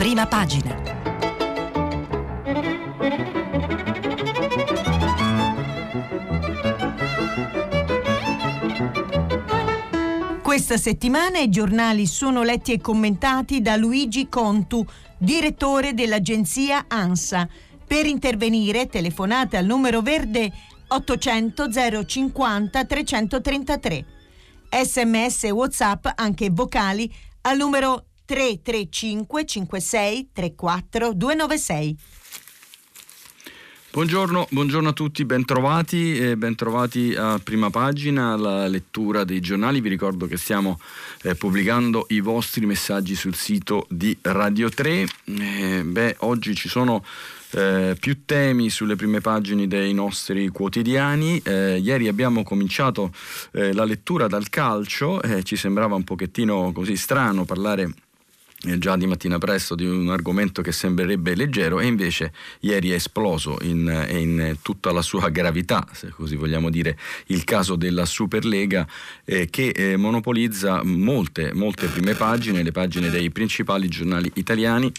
prima pagina. Questa settimana i giornali sono letti e commentati da Luigi Contu, direttore dell'agenzia ANSA. Per intervenire telefonate al numero verde 800 050 333. Sms e WhatsApp anche vocali al numero 335 56 34 296. Buongiorno, buongiorno, a tutti, bentrovati e bentrovati a prima pagina alla lettura dei giornali. Vi ricordo che stiamo eh, pubblicando i vostri messaggi sul sito di Radio 3. Eh, beh, oggi ci sono eh, più temi sulle prime pagine dei nostri quotidiani. Eh, ieri abbiamo cominciato eh, la lettura dal calcio, eh, ci sembrava un pochettino così strano parlare già di mattina presto di un argomento che sembrerebbe leggero e invece ieri è esploso in, in tutta la sua gravità, se così vogliamo dire, il caso della Superlega eh, che eh, monopolizza molte, molte prime pagine, le pagine dei principali giornali italiani.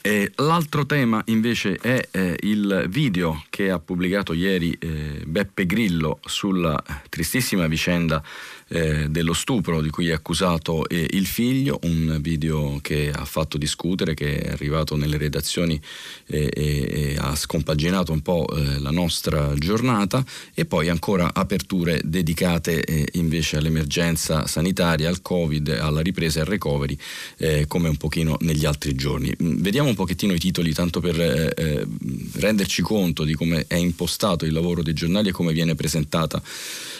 Eh, l'altro tema invece è eh, il video che ha pubblicato ieri eh, Beppe Grillo sulla tristissima vicenda eh, dello stupro di cui è accusato eh, il figlio, un video che ha fatto discutere, che è arrivato nelle redazioni e, e ha scompaginato un po' eh, la nostra giornata e poi ancora aperture dedicate eh, invece all'emergenza sanitaria, al Covid, alla ripresa e al recovery eh, come un pochino negli altri giorni. Mm, vediamo un pochettino i titoli tanto per eh, renderci conto di come è impostato il lavoro dei giornali e come viene presentata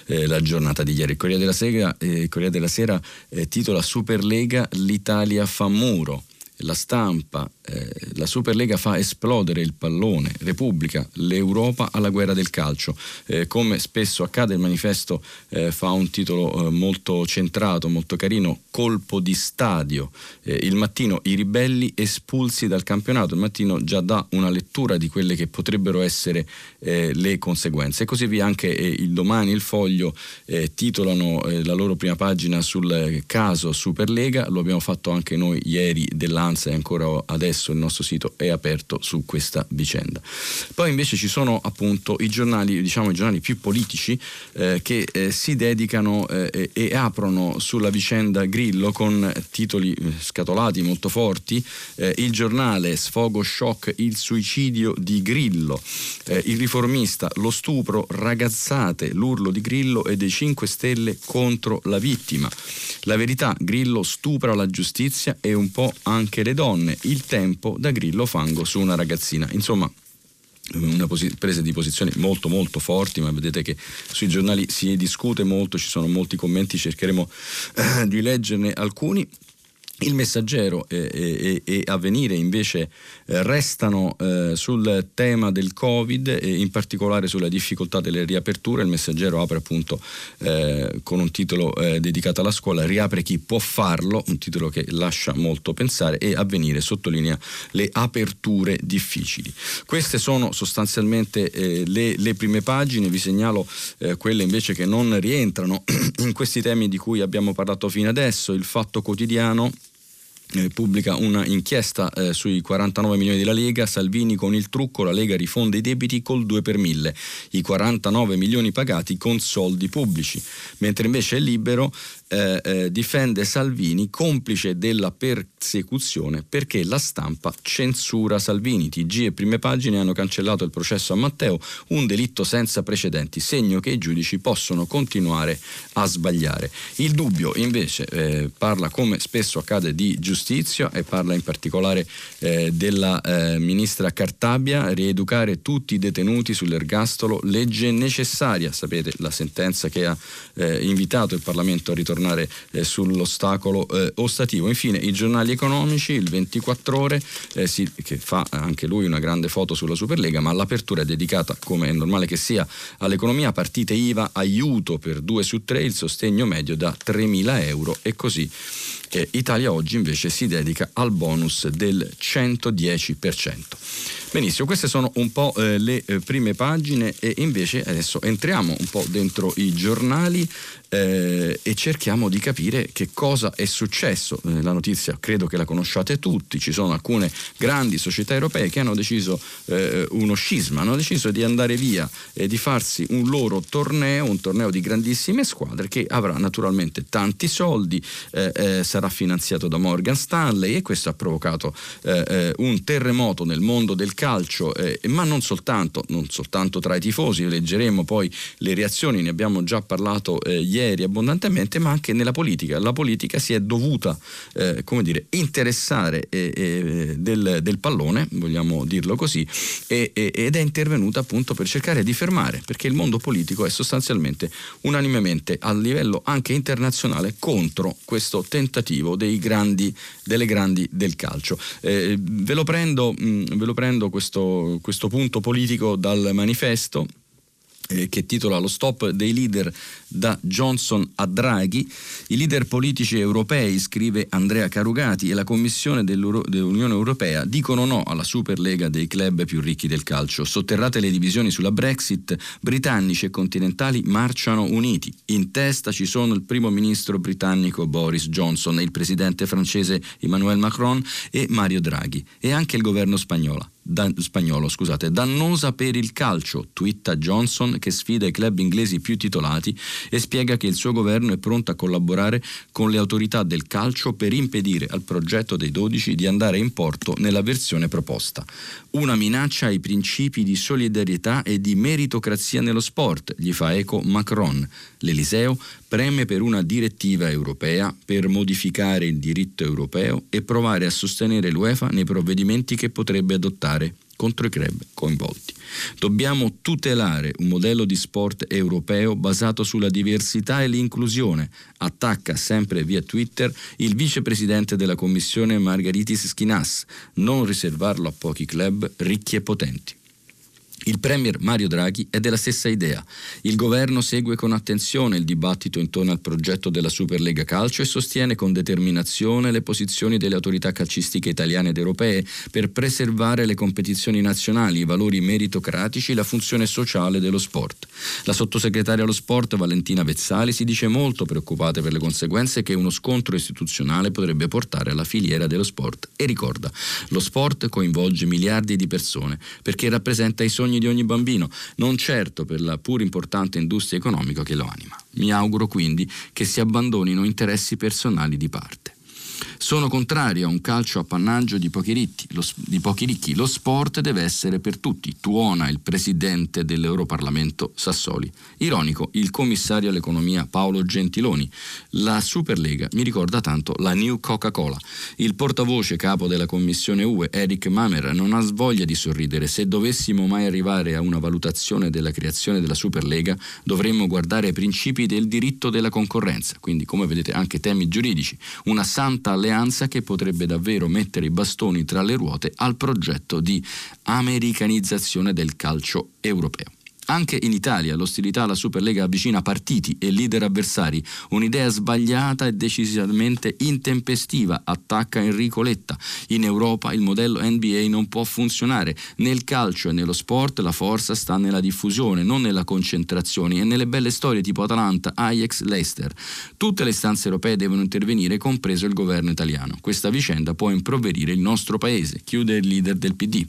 la giornata di ieri. Corriere della Sera, eh, Corriere della Sera eh, titola Superlega l'Italia fa muro. La stampa, eh, la Superlega fa esplodere il pallone, Repubblica, l'Europa alla guerra del calcio. Eh, come spesso accade, il manifesto eh, fa un titolo eh, molto centrato, molto carino, colpo di stadio. Eh, il mattino i ribelli espulsi dal campionato, il mattino già dà una lettura di quelle che potrebbero essere le conseguenze. E così via anche il domani, il foglio titolano la loro prima pagina sul caso Superlega, lo abbiamo fatto anche noi ieri dell'anno e ancora adesso il nostro sito è aperto su questa vicenda. Poi invece ci sono appunto i giornali, diciamo i giornali più politici eh, che eh, si dedicano eh, e aprono sulla vicenda Grillo con titoli eh, scatolati molto forti. Eh, il giornale Sfogo shock il suicidio di Grillo, eh, il riformista lo stupro, ragazzate l'urlo di Grillo e dei 5 Stelle contro la vittima. La verità, Grillo stupra la giustizia e un po' anche le donne, il tempo da grillo fango su una ragazzina. Insomma, una posi- prese di posizione molto molto forti, ma vedete che sui giornali si discute molto, ci sono molti commenti, cercheremo eh, di leggerne alcuni. Il messaggero e, e, e Avvenire invece eh, restano eh, sul tema del Covid e in particolare sulla difficoltà delle riaperture. Il messaggero apre appunto eh, con un titolo eh, dedicato alla scuola, riapre chi può farlo, un titolo che lascia molto pensare e Avvenire sottolinea le aperture difficili. Queste sono sostanzialmente eh, le, le, prime pagine, vi segnalo quelle invece che non rientrano in questi temi di cui abbiamo parlato fino adesso, il fatto quotidiano eh, pubblica una inchiesta eh, sui 49 milioni della Lega, Salvini con il trucco, la Lega rifonde i debiti col 2 per 1000, i 49 milioni pagati con soldi pubblici, mentre invece è libero eh, eh, difende Salvini complice della persecuzione perché la stampa censura Salvini. TG e prime pagine hanno cancellato il processo a Matteo, un delitto senza precedenti, segno che i giudici possono continuare a sbagliare. Il dubbio invece eh, parla come spesso accade di giustizia e parla in particolare eh, della eh, ministra Cartabia, rieducare tutti i detenuti sull'ergastolo, legge necessaria, sapete la sentenza che ha invitato il Parlamento a ritornare tornare eh, sull'ostacolo eh, ostativo. Infine i giornali economici, il 24 ore, eh, si, che fa anche lui una grande foto sulla Superlega, ma l'apertura è dedicata, come è normale che sia, all'economia, partite IVA, aiuto per 2 su 3, il sostegno medio da 3.000 euro e così Italia Oggi invece si dedica al bonus del 110%. Benissimo, queste sono un po' eh, le eh, prime pagine e invece adesso entriamo un po' dentro i giornali eh, e cerchiamo di capire che cosa è successo. Eh, la notizia credo che la conosciate tutti, ci sono alcune grandi società europee che hanno deciso eh, uno scisma, hanno deciso di andare via e di farsi un loro torneo, un torneo di grandissime squadre che avrà naturalmente tanti soldi, eh, sarà finanziato da Morgan Stanley e questo ha provocato un terremoto nel mondo del calcio, eh, ma non soltanto, non soltanto tra i tifosi, leggeremo poi le reazioni, ne abbiamo già parlato eh, ieri abbondantemente, ma anche nella politica. La politica si è dovuta, eh, come dire, interessare eh, eh, del, del, pallone, vogliamo dirlo così, ed è intervenuta appunto per cercare di fermare, perché il mondo politico è sostanzialmente unanimemente a livello anche internazionale contro questo tentativo grandi, delle grandi del calcio. Eh, ve lo prendo, mh, ve lo prendo questo, questo punto politico dal manifesto eh, che titola Lo stop dei leader da Johnson a Draghi. I leader politici europei, scrive Andrea Carugati, e la Commissione dell'Unione Europea dicono no alla Superlega dei club più ricchi del calcio. Sotterrate le divisioni sulla Brexit, britannici e continentali marciano uniti. In testa ci sono il primo ministro britannico Boris Johnson il presidente francese Emmanuel Macron e Mario Draghi e anche il governo spagnolo da, spagnolo, scusate, dannosa per il calcio, twitta Johnson che sfida i club inglesi più titolati e spiega che il suo governo è pronto a collaborare con le autorità del calcio per impedire al progetto dei 12 di andare in porto nella versione proposta. Una minaccia ai principi di solidarietà e di meritocrazia nello sport, gli fa eco Macron. L'Eliseo preme per una direttiva europea per modificare il diritto europeo e provare a sostenere l'UEFA nei provvedimenti che potrebbe adottare contro i club coinvolti. Dobbiamo tutelare un modello di sport europeo basato sulla diversità e l'inclusione, attacca sempre via Twitter il vicepresidente della Commissione Margaritis Schinas, non riservarlo a pochi club ricchi e potenti. Il Premier Mario Draghi è della stessa idea. Il governo segue con attenzione il dibattito intorno al progetto della Superlega Calcio e sostiene con determinazione le posizioni delle autorità calcistiche italiane ed europee per preservare le competizioni nazionali, i valori meritocratici e la funzione sociale dello sport. La sottosegretaria allo sport Valentina Vezzali si dice molto preoccupata per le conseguenze che uno scontro istituzionale potrebbe portare alla filiera dello sport e ricorda, lo sport coinvolge miliardi di persone perché rappresenta i sogni di ogni bambino, non certo per la pur importante industria economica che lo anima. Mi auguro quindi che si abbandonino interessi personali di parte. Sono contrario a un calcio appannaggio di pochi, ricchi, lo, di pochi ricchi. Lo sport deve essere per tutti, tuona il presidente dell'Europarlamento Sassoli. Ironico, il commissario all'economia Paolo Gentiloni. La Superlega mi ricorda tanto la New Coca-Cola. Il portavoce capo della Commissione UE, Eric Mamer, non ha voglia di sorridere. Se dovessimo mai arrivare a una valutazione della creazione della Superlega, dovremmo guardare ai principi del diritto della concorrenza, quindi come vedete anche temi giuridici. Una santa alleanza alleanza che potrebbe davvero mettere i bastoni tra le ruote al progetto di americanizzazione del calcio europeo. Anche in Italia l'ostilità alla Superlega avvicina partiti e leader avversari. Un'idea sbagliata e decisamente intempestiva attacca Enrico Letta. In Europa il modello NBA non può funzionare. Nel calcio e nello sport la forza sta nella diffusione, non nella concentrazione e nelle belle storie tipo Atalanta, Ajax, Leicester. Tutte le istanze europee devono intervenire, compreso il governo italiano. Questa vicenda può improverire il nostro paese, chiude il leader del PD.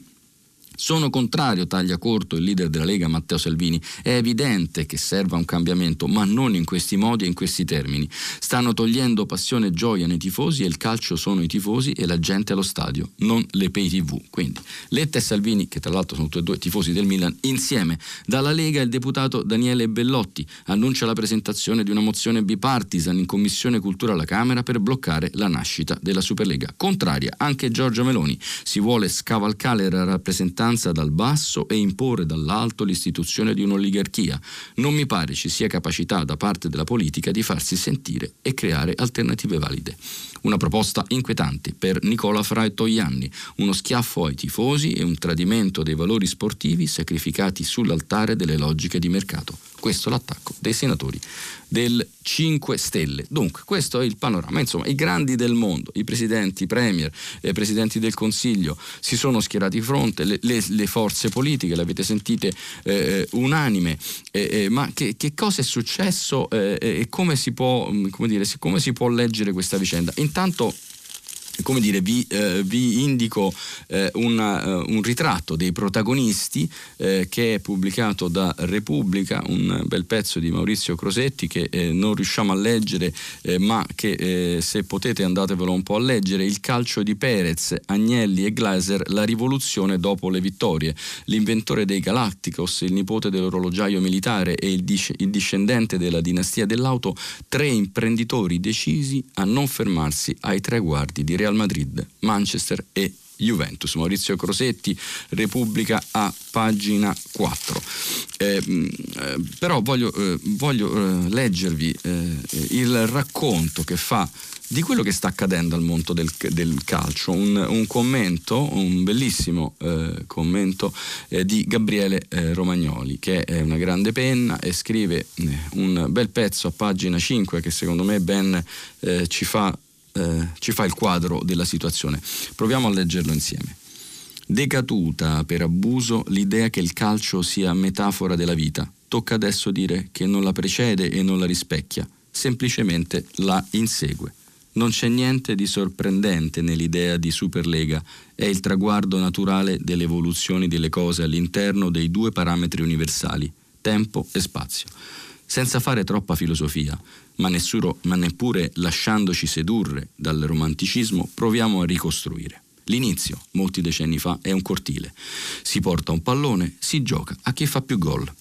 Sono contrario, taglia corto il leader della Lega Matteo Salvini. È evidente che serva un cambiamento, ma non in questi modi e in questi termini. Stanno togliendo passione e gioia nei tifosi e il calcio sono i tifosi e la gente allo stadio, non le pay tv. Quindi Letta e Salvini, che tra l'altro sono tutti e due tifosi del Milan, insieme. Dalla Lega il deputato Daniele Bellotti annuncia la presentazione di una mozione bipartisan in Commissione Cultura alla Camera per bloccare la nascita della Superlega. Contraria anche Giorgia Meloni. Si vuole scavalcare la rappresentanza rappresentanza dal basso e imporre dall'alto l'istituzione di un'oligarchia. Non mi pare ci sia capacità da parte della politica di farsi sentire e creare alternative valide. Una proposta inquietante per Nicola Fra Toglianni, uno schiaffo ai tifosi e un tradimento dei valori sportivi sacrificati sull'altare delle logiche di mercato. Questo è l'attacco dei senatori del 5 Stelle. Dunque, questo è il panorama. Insomma, i grandi del mondo, i presidenti, i premier, i presidenti del Consiglio si sono schierati di fronte, le, le, le forze politiche, le avete sentite eh, eh unanime, eh, eh, ma che, che, cosa è successo eh, e come si, può, come, dire, come si può leggere questa vicenda? Intanto come dire, vi, eh, vi indico eh, una, uh, un ritratto dei protagonisti eh, che è pubblicato da Repubblica, un bel pezzo di Maurizio Crosetti che eh, non riusciamo a leggere, eh, ma che se potete andatevelo un po' a leggere, il calcio di Perez, Agnelli e Glaser, la rivoluzione dopo le vittorie, l'inventore dei Galacticos, il nipote dell'orologiaio militare e il, dis- il discendente della dinastia dell'auto, tre imprenditori decisi a non fermarsi ai traguardi di Real Madrid, Manchester e Juventus. Maurizio Crosetti, Repubblica a pagina 4. Eh, mm, eh, però voglio, eh, voglio eh, leggervi eh, il racconto che fa di quello che sta accadendo al mondo del, del calcio. Un, un, commento, un bellissimo eh, commento eh, di Gabriele eh, Romagnoli, che è una grande penna e scrive un bel pezzo a pagina 5 che secondo me ben ci fa eh, ci fa il quadro della situazione. Proviamo a leggerlo insieme. Decaduta per abuso l'idea che il calcio sia metafora della vita, tocca adesso dire che non la precede e non la rispecchia, semplicemente la insegue. Non c'è niente di sorprendente nell'idea di Superlega, è il traguardo naturale delle evoluzioni delle cose all'interno dei due parametri universali, tempo e spazio senza fare troppa filosofia, ma, nessuro, ma neppure lasciandoci sedurre dal romanticismo, proviamo a ricostruire. L'inizio, molti decenni fa, è un cortile. Si porta un pallone, si gioca a chi fa più gol.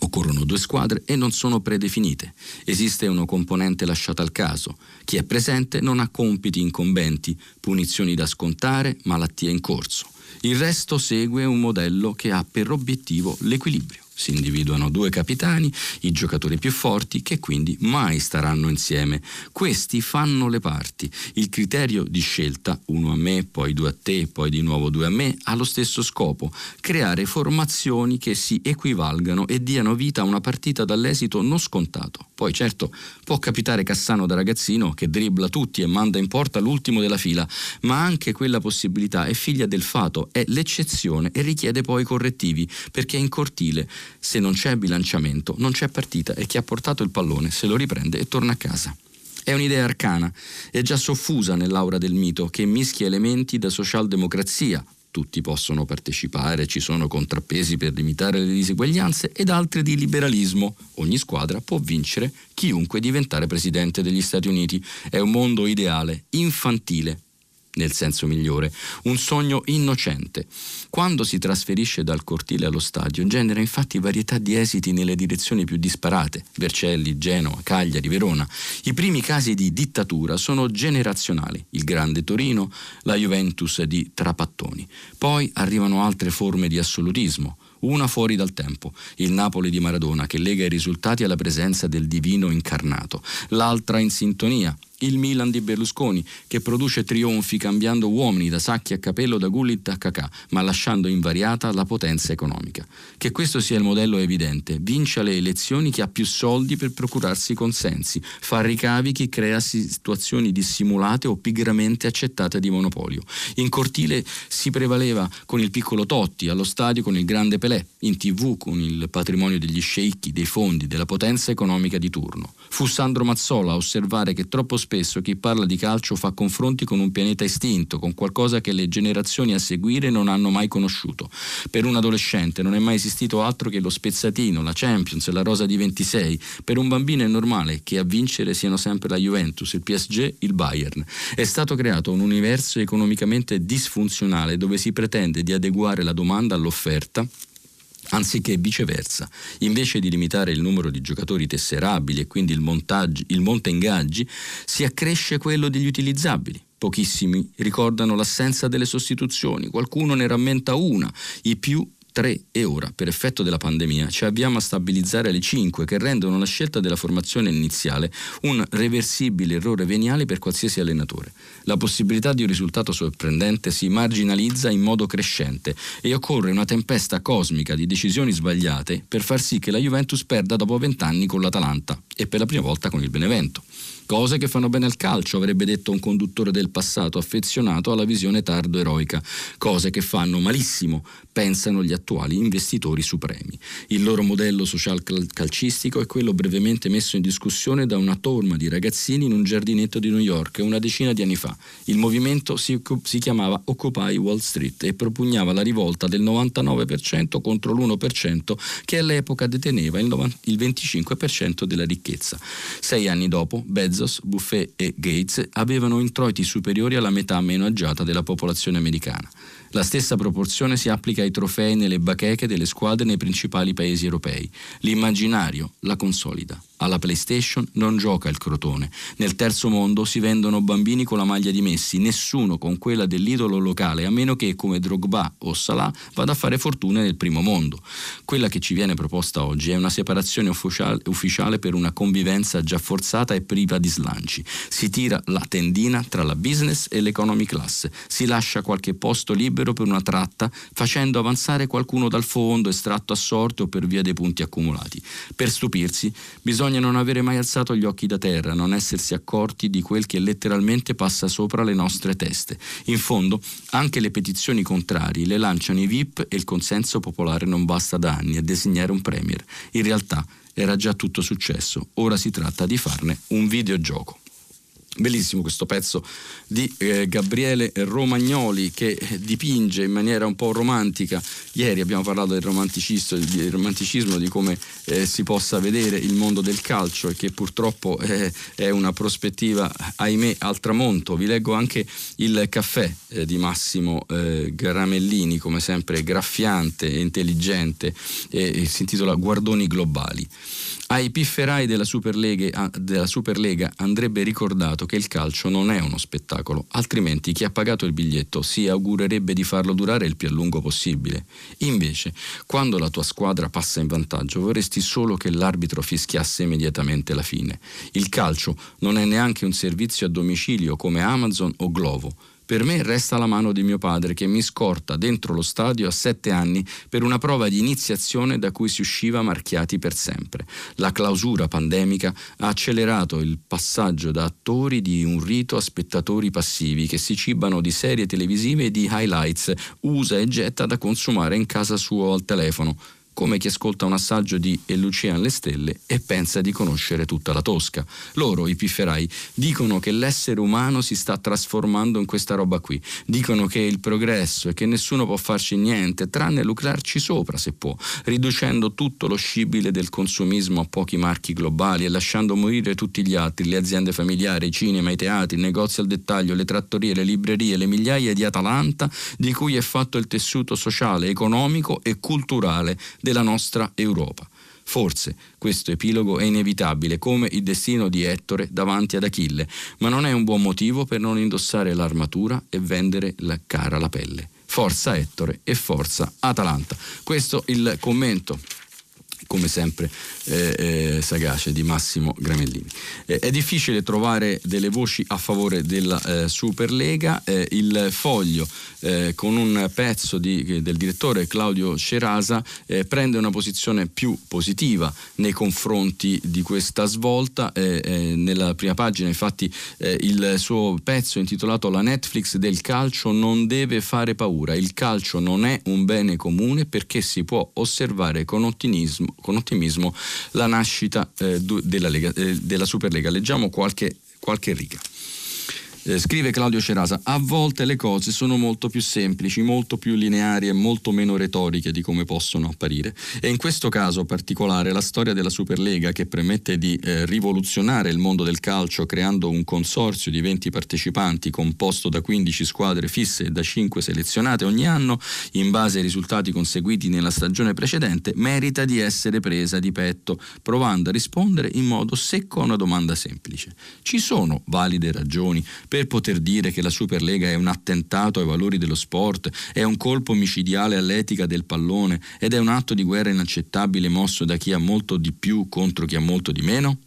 Occorrono due squadre e non sono predefinite. Esiste una componente lasciata al caso. Chi è presente non ha compiti incombenti, punizioni da scontare, malattie in corso. Il resto segue un modello che ha per obiettivo l'equilibrio. Si individuano due capitani, i giocatori più forti, che quindi mai staranno insieme. Questi fanno le parti. Il criterio di scelta, uno a me, poi due a te, poi di nuovo due a me, ha lo stesso scopo, creare formazioni che si equivalgano e diano vita a una partita dall'esito non scontato. Poi certo può capitare Cassano da ragazzino che dribbla tutti e manda in porta l'ultimo della fila, ma anche quella possibilità è figlia del fato, è l'eccezione e richiede poi correttivi, perché in cortile se non c'è bilanciamento, non c'è partita e chi ha portato il pallone se lo riprende e torna a casa. È un'idea arcana, è già soffusa nell'aura del mito che mischia elementi da socialdemocrazia, tutti possono partecipare, ci sono contrappesi per limitare le diseguaglianze ed altri di liberalismo. Ogni squadra può vincere, chiunque diventare presidente degli Stati Uniti. È un mondo ideale, infantile, nel senso migliore, un sogno innocente. Quando si trasferisce dal cortile allo stadio genera infatti varietà di esiti nelle direzioni più disparate, Vercelli, Genova, Cagliari, Verona. I primi casi di dittatura sono generazionali, il grande Torino, la Juventus di Trapattoni. Poi arrivano altre forme di assolutismo, una fuori dal tempo, il Napoli di Maradona che lega i risultati alla presenza del divino incarnato, l'altra in sintonia, il Milan di Berlusconi, che produce trionfi cambiando uomini da Sacchi a Capello, da Gullit a Cacà, ma lasciando invariata la potenza economica. Che questo sia il modello è evidente. Vince le elezioni chi ha più soldi per procurarsi consensi, fa ricavi chi crea situazioni dissimulate o pigramente accettate di monopolio. In cortile si prevaleva con il piccolo Totti, allo stadio con il grande Pelé, in tv con il patrimonio degli sceicchi, dei fondi, della potenza economica di turno. Fu Sandro Mazzola a osservare che troppo spesso chi parla di calcio fa confronti con un pianeta estinto, con qualcosa che le generazioni a seguire non hanno mai conosciuto. Per un adolescente non è mai esistito altro che lo spezzatino, la Champions, la rosa di 26. Per un bambino è normale che a vincere siano sempre la Juventus, il PSG, il Bayern. È stato creato un universo economicamente disfunzionale dove si pretende di adeguare la domanda all'offerta anziché viceversa. Invece di limitare il numero di giocatori tesserabili e quindi il, il monte ingaggi, si accresce quello degli utilizzabili. Pochissimi ricordano l'assenza delle sostituzioni, qualcuno ne rammenta una, i più 3 e ora, per effetto della pandemia, ci avviamo a stabilizzare le 5 che rendono la scelta della formazione iniziale un reversibile errore veniale per qualsiasi allenatore. La possibilità di un risultato sorprendente si marginalizza in modo crescente e occorre una tempesta cosmica di decisioni sbagliate per far sì che la Juventus perda dopo vent'anni con l'Atalanta e per la prima volta con il Benevento. Cose che fanno bene al calcio, avrebbe detto un conduttore del passato affezionato alla visione tardo-eroica. Cose che fanno malissimo, pensano gli attuali investitori supremi. Il loro modello social calcistico è quello brevemente messo in discussione da una torma di ragazzini in un giardinetto di New York una decina di anni fa. Il movimento si, si chiamava Occupy Wall Street e propugnava la rivolta del 99% contro l'1% che all'epoca deteneva il, 90, il 25% della ricchezza. Sei anni dopo, Bez Bezos, Buffet e Gates avevano introiti superiori alla metà meno agiata della popolazione americana. La stessa proporzione si applica ai trofei nelle bacheche delle squadre nei principali paesi europei. L'immaginario la consolida. Alla PlayStation non gioca il crotone. Nel terzo mondo si vendono bambini con la maglia di Messi, nessuno con quella dell'idolo locale, a meno che come Drogba o Salah vada a fare fortuna nel primo mondo. Quella che ci viene proposta oggi è una separazione ufficiale per una convivenza già forzata e priva di slanci. Si tira la tendina tra la business e l'economy class. Si lascia qualche posto libero per una tratta, facendo avanzare qualcuno dal fondo, estratto a sorte o per via dei punti accumulati. Per stupirsi, bisogna non avere mai alzato gli occhi da terra, non essersi accorti di quel che letteralmente passa sopra le nostre teste. In fondo, anche le petizioni contrarie le lanciano i VIP e il consenso popolare non basta da anni a designare un premier. In realtà era già tutto successo, ora si tratta di farne un videogioco. Bellissimo questo pezzo di eh, Gabriele Romagnoli che dipinge in maniera un po' romantica. Ieri abbiamo parlato del romanticismo, del romanticismo di come eh, si possa vedere il mondo del calcio e che purtroppo eh, è una prospettiva, ahimè, al tramonto. Vi leggo anche il caffè eh, di Massimo eh, Gramellini, come sempre graffiante e intelligente, si intitola Guardoni Globali. Ai pifferai della Superlega, della Superlega andrebbe ricordato che il calcio non è uno spettacolo, altrimenti chi ha pagato il biglietto si augurerebbe di farlo durare il più a lungo possibile. Invece, quando la tua squadra passa in vantaggio, vorresti solo che l'arbitro fischiasse immediatamente la fine. Il calcio non è neanche un servizio a domicilio come Amazon o Glovo per me resta la mano di mio padre che mi scorta dentro lo stadio a sette anni per una prova di iniziazione da cui si usciva marchiati per sempre. La clausura pandemica ha accelerato il passaggio da attori di un rito a spettatori passivi che si cibano di serie televisive e di highlights, usa e getta da consumare in casa sua o al telefono come chi ascolta un assaggio di E Lucia alle stelle e pensa di conoscere tutta la Tosca. Loro, i pifferai, dicono che l'essere umano si sta trasformando in questa roba qui. Dicono che è il progresso e che nessuno può farci niente, tranne lucrarci sopra se può, riducendo tutto lo scibile del consumismo a pochi marchi globali e lasciando morire tutti gli altri, le aziende familiari, i cinema, i teatri, i negozi al dettaglio, le trattorie, le librerie, le migliaia di Atalanta di cui è fatto il tessuto sociale, economico e culturale della nostra Europa. Forse questo epilogo è inevitabile, come il destino di Ettore davanti ad Achille, ma non è un buon motivo per non indossare l'armatura e vendere la cara la pelle. Forza Ettore e forza Atalanta. Questo il commento come sempre eh, eh, sagace di Massimo Gramellini. Eh, è difficile trovare delle voci a favore della eh, Superlega, eh, il foglio eh, con un pezzo di, del direttore Claudio Cerasa prende una posizione più positiva nei confronti di questa svolta, nella prima pagina infatti il suo pezzo intitolato La Netflix del calcio non deve fare paura, il calcio non è un bene comune perché si può osservare con ottimismo, con ottimismo la nascita eh, della, Lega, eh, della, Superlega. Leggiamo qualche, qualche riga. Eh, scrive Claudio Cerasa, a volte le cose sono molto più semplici, molto più lineari e molto meno retoriche di come possono apparire. E in questo caso particolare la storia della Superlega che permette di eh, rivoluzionare il mondo del calcio creando un consorzio di 20 partecipanti composto da 15 squadre fisse e da 5 selezionate ogni anno in base ai risultati conseguiti nella stagione precedente, merita di essere presa di petto, provando a rispondere in modo secco a una domanda semplice. Ci sono valide ragioni per poter dire che la Superlega è un attentato ai valori dello sport, è un colpo micidiale all'etica del pallone ed è un atto di guerra inaccettabile mosso da chi ha molto di più contro chi ha molto di meno?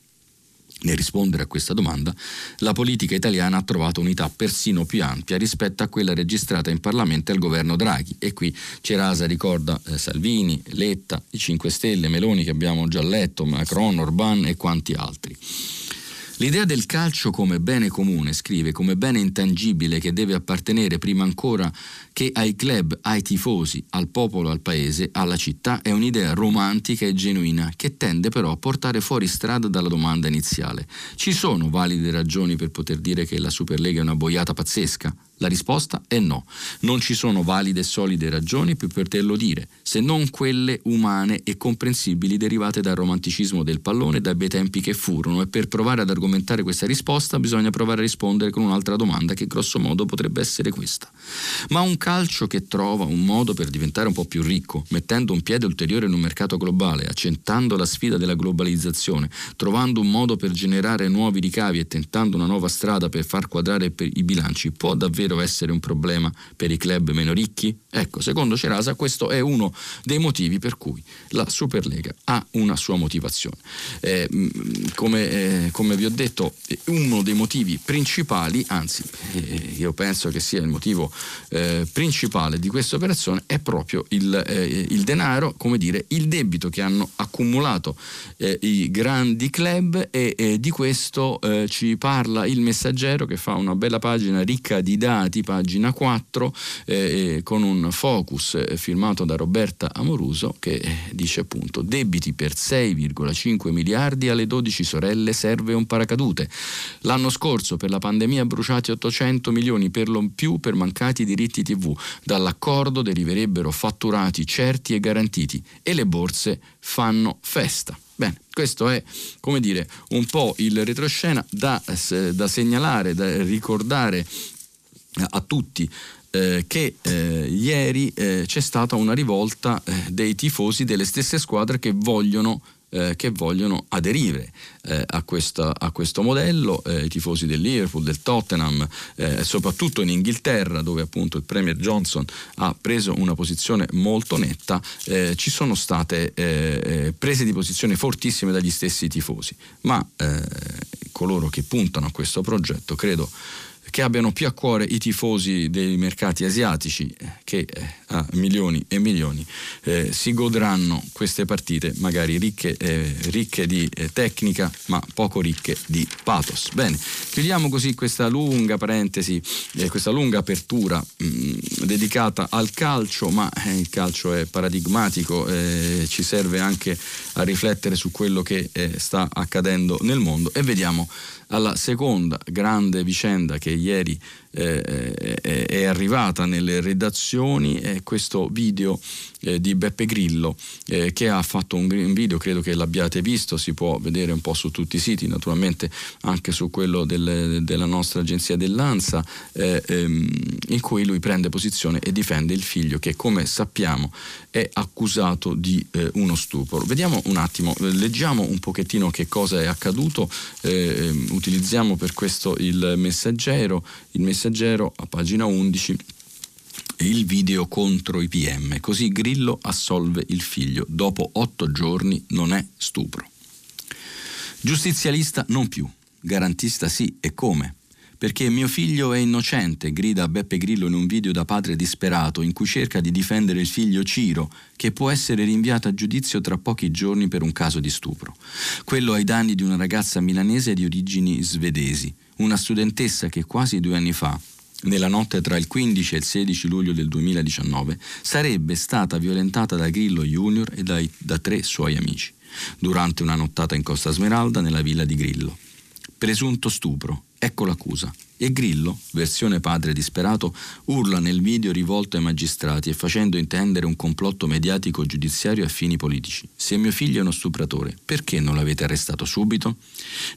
Nel rispondere a questa domanda, la politica italiana ha trovato unità persino più ampia rispetto a quella registrata in Parlamento al governo Draghi. E qui Cerasa ricorda eh, Salvini, Letta, i 5 Stelle, Meloni che abbiamo già letto, Macron, Orban e quanti altri. L'idea del calcio come bene comune, scrive, come bene intangibile che deve appartenere prima ancora che ai club, ai tifosi, al popolo, al paese, alla città, è un'idea romantica e genuina che tende però a portare fuori strada dalla domanda iniziale. Ci sono valide ragioni per poter dire che la Superlega è una boiata pazzesca? La risposta è no. Non ci sono valide e solide ragioni per poterlo dire, se non quelle umane e comprensibili derivate dal romanticismo del pallone dai bei tempi che furono e per provare ad argomentare questa risposta bisogna provare a rispondere con un'altra domanda che grosso modo potrebbe essere questa. Ma un calcio che trova un modo per diventare un po' più ricco, mettendo un piede ulteriore in un mercato globale, accentando la sfida della globalizzazione, trovando un modo per generare nuovi ricavi e tentando una nuova strada per far quadrare i bilanci, può davvero essere un problema per i club meno ricchi? Ecco, secondo Cerasa questo è uno dei motivi per cui la Superlega ha una sua motivazione. Eh, mm, come, eh, come, vi ho detto, uno dei motivi principali, anzi eh, io penso che sia il motivo eh, principale di questa operazione, è proprio il, eh, il, denaro, come dire, il debito che hanno accumulato eh, i grandi club e di questo ci parla il messaggero che fa una bella pagina ricca di dati pagina 4, eh, con un focus eh, firmato da Roberta Amoruso che eh, dice appunto debiti per 6,5 miliardi alle 12 sorelle serve un paracadute. L'anno scorso per la pandemia bruciati 800 milioni per lo più per mancati diritti TV. Dall'accordo deriverebbero fatturati certi e garantiti e le borse fanno festa. Bene, questo è come dire un po' il retroscena da, da segnalare, da ricordare a tutti eh, che eh, ieri eh, c'è stata una rivolta eh, dei tifosi delle stesse squadre che vogliono eh, che vogliono aderire eh, a, questa, a, questo modello, eh, i tifosi del Liverpool, del Tottenham, eh, soprattutto in Inghilterra dove appunto il Premier Johnson ha preso una posizione molto netta, eh, ci sono state eh, prese di posizione fortissime dagli stessi tifosi, ma coloro che puntano a questo progetto credo che abbiano più a cuore i tifosi dei mercati asiatici eh, che eh, a milioni e milioni eh, si godranno queste partite magari ricche, eh, ricche di eh, tecnica ma poco ricche di pathos. Bene, chiudiamo così questa lunga parentesi, eh, questa lunga apertura mh, mm, dedicata al calcio, ma il calcio è paradigmatico, ci serve anche a riflettere su quello che sta accadendo nel mondo e vediamo alla seconda grande vicenda che ieri è arrivata nelle redazioni è questo video eh, di Beppe Grillo eh, che ha fatto un, video, credo che l'abbiate visto, si può vedere un po' su tutti i siti, naturalmente anche su quello del, della nostra agenzia dell'ANSA, eh, ehm, in cui lui prende posizione e difende il figlio che come sappiamo è accusato di eh, uno stupro. Vediamo un attimo, leggiamo un pochettino che cosa è accaduto, eh, utilizziamo per questo il messaggero, il messaggero a pagina 11 il video contro i PM, così Grillo assolve il figlio. Dopo otto giorni non è stupro. Giustizialista non più, garantista sì, e come? Perché mio figlio è innocente, grida Beppe Grillo in un video da padre disperato in cui cerca di difendere il figlio Ciro, che può essere rinviato a giudizio tra pochi giorni per un caso di stupro. Quello ai danni di una ragazza milanese di origini svedesi, una studentessa che quasi due anni fa, nella notte tra il 15 e il 16 luglio del 2019, sarebbe stata violentata da Grillo Junior e dai, da tre suoi amici, durante una nottata in Costa Smeralda nella villa di Grillo. Presunto stupro, ecco l'accusa. E Grillo, versione padre disperato, urla nel video rivolto ai magistrati e facendo intendere un complotto mediatico giudiziario a fini politici. Se mio figlio è uno stupratore, perché non l'avete arrestato subito?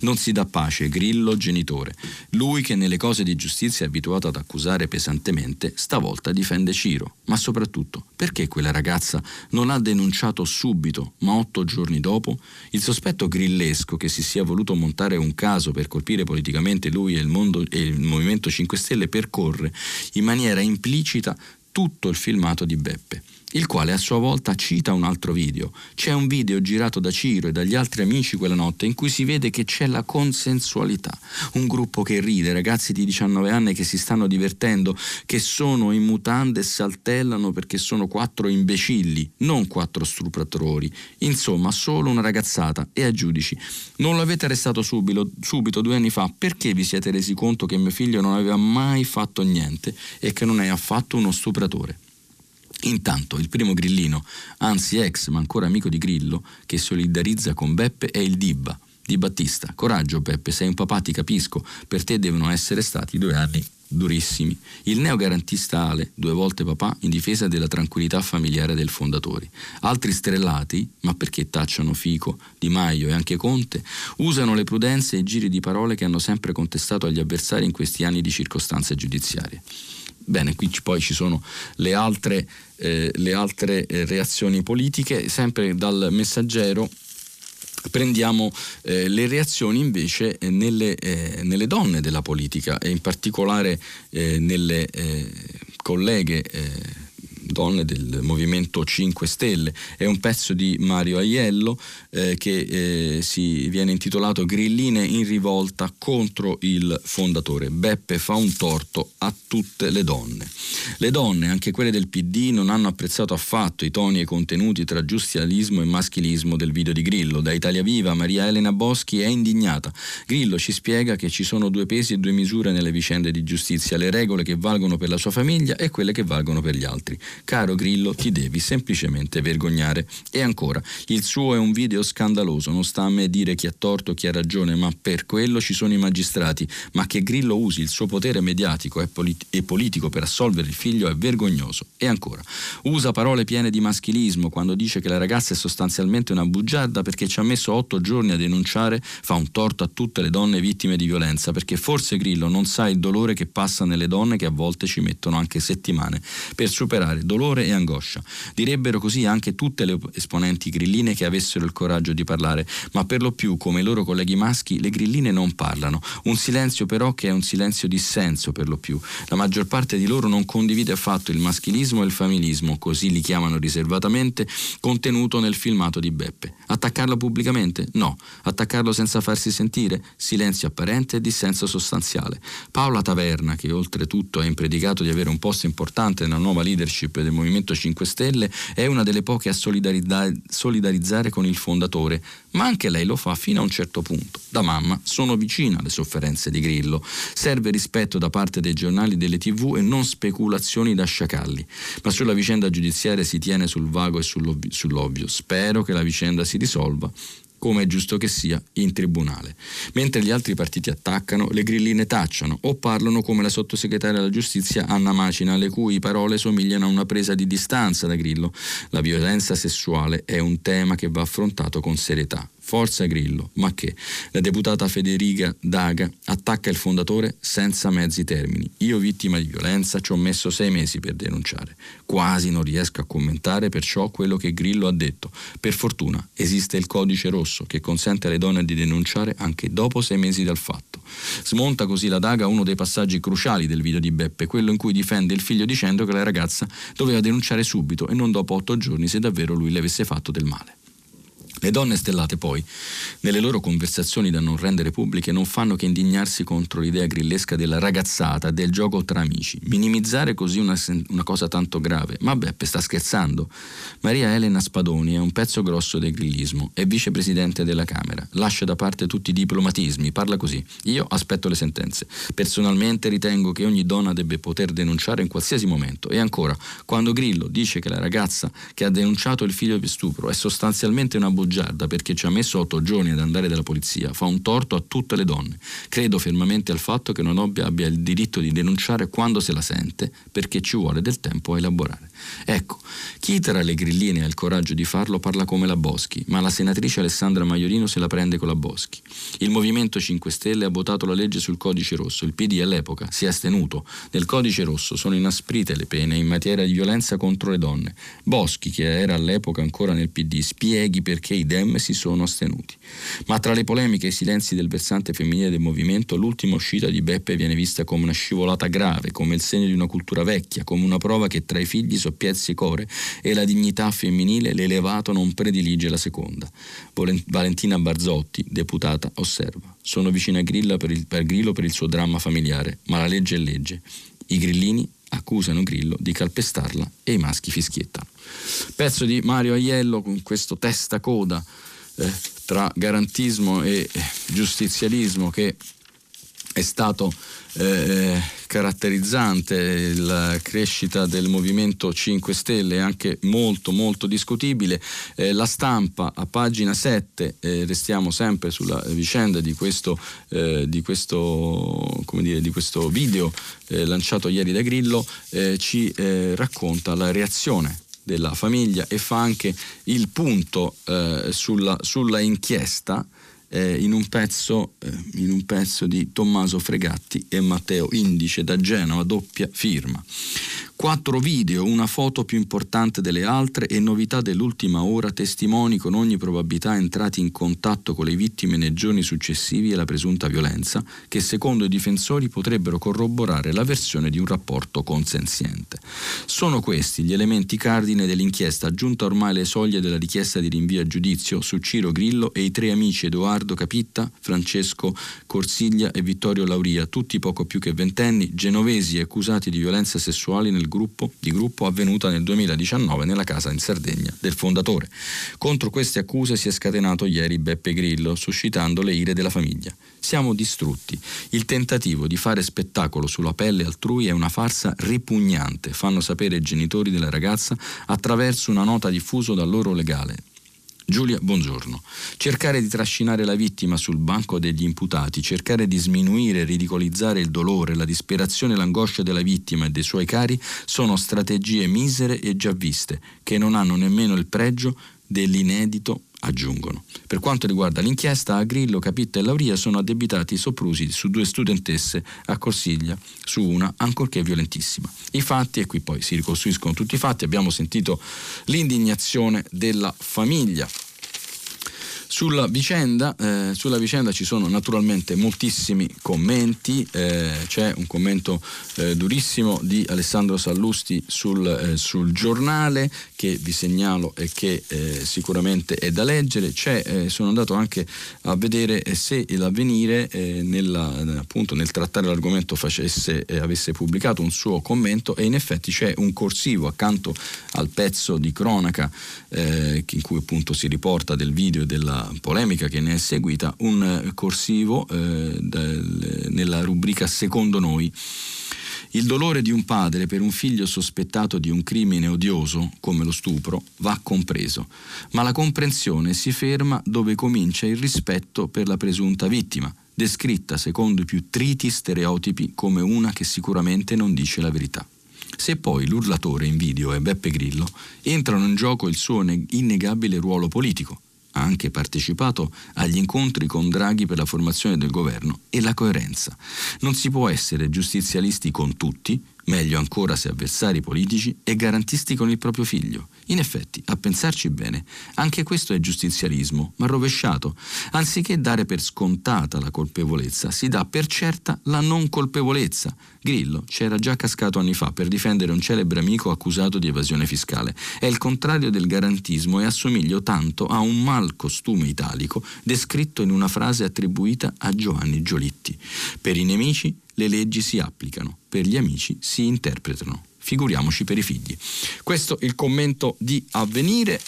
Non si dà pace, Grillo genitore. Lui che nelle cose di giustizia è abituato ad accusare pesantemente, stavolta difende Ciro. Ma soprattutto, perché quella ragazza non ha denunciato subito, ma otto giorni dopo? Il sospetto grillesco che si sia voluto montare un caso per colpire politicamente lui e il mondo e Movimento 5 Stelle percorre in maniera implicita tutto il filmato di Beppe il quale a sua volta cita un altro video. C'è un video girato da Ciro e dagli altri amici quella notte in cui si vede che c'è la consensualità, un gruppo che ride, ragazzi di 19 anni che si stanno divertendo, che sono in mutande e saltellano perché sono quattro imbecilli, non quattro stupratori. Insomma, solo una ragazzata e ai giudici. Non l'avete arrestato subito, subito due anni fa perché vi siete resi conto che mio figlio non aveva mai fatto niente e che non è affatto uno stupratore. Intanto il primo grillino, anzi ex ma ancora amico di Grillo, che solidarizza con Beppe è il Dibba, di Battista. Coraggio Beppe, sei un papà, ti capisco, per te devono essere stati due anni durissimi. Il neogarantista Ale, due volte papà, in difesa della tranquillità familiare del fondatore. Altri strellati, ma perché tacciano Fico, Di Maio e anche Conte, usano le prudenze e i giri di parole che hanno sempre contestato agli avversari in questi anni di circostanze giudiziarie. Bene, qui poi ci sono le altre, eh, le altre eh, reazioni politiche, sempre dal messaggero prendiamo eh, le reazioni invece eh, nelle, eh, nelle, donne della politica e in particolare eh, nelle colleghe donne del Movimento 5 Stelle. È un pezzo di Mario Aiello eh, che eh, si viene intitolato Grilline in rivolta contro il fondatore. Beppe fa un torto a tutte le donne. Le donne, anche quelle del PD, non hanno apprezzato affatto i toni e i contenuti tra giustialismo e maschilismo del video di Grillo. Da Italia Viva Maria Elena Boschi è indignata. Grillo ci spiega che ci sono due pesi e due misure nelle vicende di giustizia, le regole che valgono per la sua famiglia e quelle che valgono per gli altri. Caro Grillo, ti devi semplicemente vergognare. E ancora, il suo è un video scandaloso, non sta a me dire chi ha torto, chi ha ragione, ma per quello ci sono i magistrati. Ma che Grillo usi il suo potere mediatico e, polit- e politico per assolvere il figlio è vergognoso. E ancora, usa parole piene di maschilismo quando dice che la ragazza è sostanzialmente una bugiarda perché ci ha messo otto giorni a denunciare, fa un torto a tutte le donne vittime di violenza, perché forse Grillo non sa il dolore che passa nelle donne che a volte ci mettono anche settimane per superare dolore e angoscia. Direbbero così anche tutte le esponenti grilline che avessero il coraggio di parlare, ma per lo più, come i loro colleghi maschi, le grilline non parlano. Un silenzio però che è un silenzio dissenso per lo più. La maggior parte di loro non condivide affatto il maschilismo e il familismo, così li chiamano riservatamente, contenuto nel filmato di Beppe. Attaccarlo pubblicamente? No. Attaccarlo senza farsi sentire? Silenzio apparente e dissenso sostanziale. Paola Taverna, che oltretutto ha impredicato di avere un posto importante nella nuova leadership del Movimento 5 Stelle, è una delle poche a solidarizzare con il fondatore, ma anche lei lo fa fino a un certo punto. Da mamma sono vicina alle sofferenze di Grillo. Serve rispetto da parte dei giornali e delle tv e non speculazioni da sciacalli. Ma sulla vicenda giudiziaria si tiene sul vago e sull'ovvio. Spero che la vicenda si risolva come è giusto che sia, in tribunale. Mentre gli altri partiti attaccano, le grilline tacciano o parlano come la sottosegretaria della giustizia Anna Macina, le cui parole somigliano a una presa di distanza da Grillo. La violenza sessuale è un tema che va affrontato con serietà. Forza Grillo, ma che? La deputata Federica Daga attacca il fondatore senza mezzi termini. Io, vittima di violenza, ci ho messo sei mesi per denunciare. Quasi non riesco a commentare perciò quello che Grillo ha detto. Per fortuna esiste il codice rosso che consente alle donne di denunciare anche dopo sei mesi dal fatto. Smonta così la Daga uno dei passaggi cruciali del video di Beppe, quello in cui difende il figlio dicendo che la ragazza doveva denunciare subito e non dopo otto giorni se davvero lui le avesse fatto del male. Le donne stellate poi, nelle loro conversazioni da non rendere pubbliche, non fanno che indignarsi contro l'idea grillesca della ragazzata, del gioco tra amici, minimizzare così una, una, cosa tanto grave. Ma Beppe sta scherzando. Maria Elena Spadoni è un pezzo grosso del grillismo, è vicepresidente della Camera, lascia da parte tutti i diplomatismi, parla così. Io aspetto le sentenze. Personalmente ritengo che ogni donna debba poter denunciare in qualsiasi momento. E ancora, quando Grillo dice che la ragazza che ha denunciato il figlio di stupro è sostanzialmente una bugia bugiarda perché ci ha messo otto giorni ad andare dalla polizia fa un torto a tutte le donne. Credo fermamente al fatto che una doppia abbia il diritto di denunciare quando se la sente perché ci vuole del tempo a elaborare. Ecco, chi tra le grilline ha il coraggio di farlo parla come la Boschi, ma la senatrice Alessandra Maiorino se la prende con la Boschi. Il Movimento 5 Stelle ha votato la legge sul codice rosso, il PD all'epoca si è astenuto. Nel codice rosso sono inasprite le pene in materia di violenza contro le donne. Boschi, che era all'epoca ancora nel PD, spieghi perché i Dem si sono astenuti. Ma tra le polemiche e i silenzi del versante femminile del movimento, l'ultima uscita di Beppe viene vista come una scivolata grave, come il segno di una cultura vecchia, come una prova che tra i figli soppiezzi core e la dignità femminile l'elevato non predilige la seconda. Valentina Barzotti, deputata, osserva. Sono vicina a Grillo per il, per Grillo per il suo dramma familiare, ma la legge è legge. I grillini accusano Grillo di calpestarla e i maschi fischiettano. Pezzo di Mario Aiello con questo testa coda eh, tra garantismo e eh, giustizialismo che è stato eh, caratterizzante la crescita del Movimento 5 Stelle è anche molto molto discutibile. Eh, la stampa a pagina 7, eh, restiamo sempre sulla vicenda di questo, eh, di questo, dire, di questo video eh, lanciato ieri da Grillo, eh, ci racconta la reazione della famiglia e fa anche il punto sulla, sulla inchiesta eh, in, un pezzo, eh, in, un pezzo, di Tommaso Fregatti e Matteo Indice da Genova, doppia firma. Quattro video, una foto più importante delle altre e novità dell'ultima ora, testimoni con ogni probabilità entrati in contatto con le vittime nei giorni successivi alla presunta violenza, che secondo i difensori potrebbero corroborare la versione di un rapporto consenziente. Sono questi gli elementi cardine dell'inchiesta, giunta ormai alle soglie della richiesta di rinvio a giudizio su Ciro Grillo e i tre amici Edoardo Capitta, Francesco Corsiglia e Vittorio Lauria, tutti poco più che ventenni, genovesi accusati di violenza sessuale nel gruppo, di gruppo avvenuta nel 2019 nella casa in Sardegna del fondatore. Contro queste accuse si è scatenato ieri Beppe Grillo, suscitando le ire della famiglia. Siamo distrutti. Il tentativo di fare spettacolo sulla pelle altrui è una farsa ripugnante, fanno sapere i genitori della ragazza attraverso una nota diffusa dal loro legale. Giulia, buongiorno. Cercare di trascinare la vittima sul banco degli imputati, cercare di sminuire e ridicolizzare il dolore, la disperazione e l'angoscia della vittima e dei suoi cari sono strategie misere e già viste, che non hanno nemmeno il pregio dell'inedito aggiungono. Per quanto riguarda l'inchiesta, a Grillo, Capitta e Lauria sono addebitati soprusi su due studentesse a Corsiglia, su una ancorché violentissima. I fatti, e qui poi si ricostruiscono tutti i fatti, abbiamo sentito l'indignazione della famiglia sulla vicenda, eh, sulla vicenda, ci sono naturalmente moltissimi commenti, eh, c'è un commento eh, durissimo di Alessandro Sallusti sul, eh, sul, giornale che vi segnalo e che eh, sicuramente è da leggere, eh, sono andato anche a vedere se l'avvenire nella, appunto, nel trattare l'argomento facesse, avesse pubblicato un suo commento e in effetti c'è un corsivo accanto al pezzo di cronaca in cui appunto si riporta del video e della polemica che ne è seguita, un eh, corsivo eh, del, nella rubrica Secondo noi. Il dolore di un padre per un figlio sospettato di un crimine odioso, come lo stupro, va compreso, ma la comprensione si ferma dove comincia il rispetto per la presunta vittima, descritta secondo i più triti stereotipi come una che sicuramente non dice la verità. Se poi l'urlatore in video è Beppe Grillo, entrano in gioco il suo innegabile ruolo politico, ha anche partecipato agli incontri con Draghi per la formazione del governo e la coerenza. Non si può essere giustizialisti con tutti, meglio ancora se avversari politici, e garantisti con il proprio figlio. In effetti, a pensarci bene, anche questo è giustizialismo, ma rovesciato. Anziché dare per scontata la colpevolezza, si dà per certa la non colpevolezza. Grillo c'era già cascato anni fa per difendere un celebre amico accusato di evasione fiscale. È il contrario del garantismo e assomiglio tanto a un mal costume italico descritto in una frase attribuita a Giovanni Giolitti. Per i nemici le leggi si applicano, per gli amici si interpretano figuriamoci per i figli. Questo il commento di avvenire.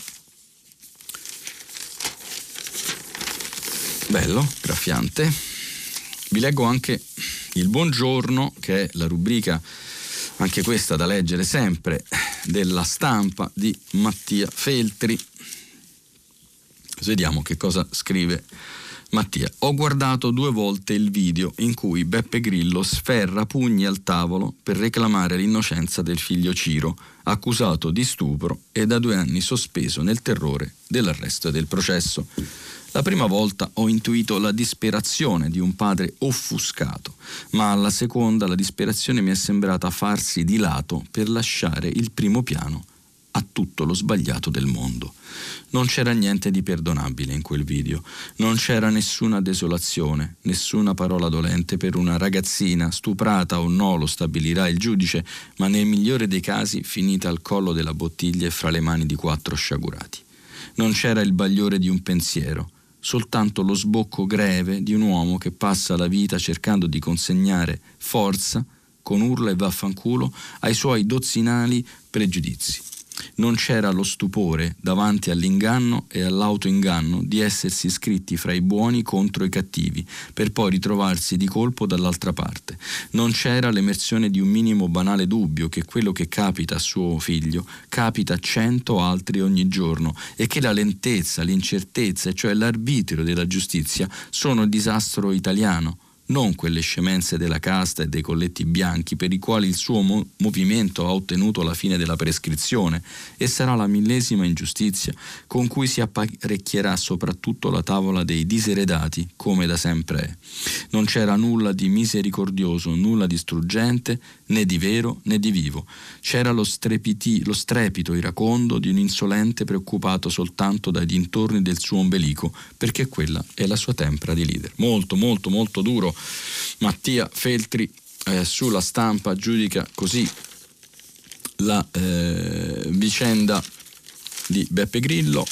Bello, graffiante. Vi leggo anche il buongiorno, che è la rubrica, anche questa da leggere sempre, della stampa di Mattia Feltri. Vediamo che cosa scrive Mattia, ho guardato due volte il video in cui Beppe Grillo sferra pugni al tavolo per reclamare l'innocenza del figlio Ciro, accusato di stupro e da due anni sospeso nel terrore dell'arresto e del processo. La prima volta ho intuito la disperazione di un padre offuscato, ma alla seconda la disperazione mi è sembrata farsi di lato per lasciare il primo piano a tutto lo sbagliato del mondo. Non c'era niente di perdonabile in quel video, non c'era nessuna desolazione, nessuna parola dolente per una ragazzina, stuprata o no lo stabilirà il giudice, ma nel migliore dei casi finita al collo della bottiglia e fra le mani di quattro sciagurati. Non c'era il bagliore di un pensiero, soltanto lo sbocco greve di un uomo che passa la vita cercando di consegnare forza, con urla e vaffanculo, ai suoi dozzinali pregiudizi. Non c'era lo stupore davanti all'inganno e all'autoinganno di essersi iscritti fra i buoni contro i cattivi, per poi ritrovarsi di colpo dall'altra parte. Non c'era l'emersione di un minimo banale dubbio che quello che capita a suo figlio capita a cento altri ogni giorno e che la lentezza, l'incertezza, cioè l'arbitrio della giustizia, sono il disastro italiano non quelle scemenze della casta e dei colletti bianchi per i quali il suo mo- movimento ha ottenuto la fine della prescrizione e sarà la millesima ingiustizia con cui si apparecchierà soprattutto la tavola dei diseredati come da sempre è. Non c'era nulla di misericordioso, nulla di struggente, né di vero né di vivo. C'era lo, strepiti, lo strepito iracondo di un insolente preoccupato soltanto dai dintorni del suo ombelico, perché quella è la sua tempra di leader. Molto, molto, molto duro. Mattia Feltri eh, sulla stampa giudica così la eh, vicenda di Beppe Grillo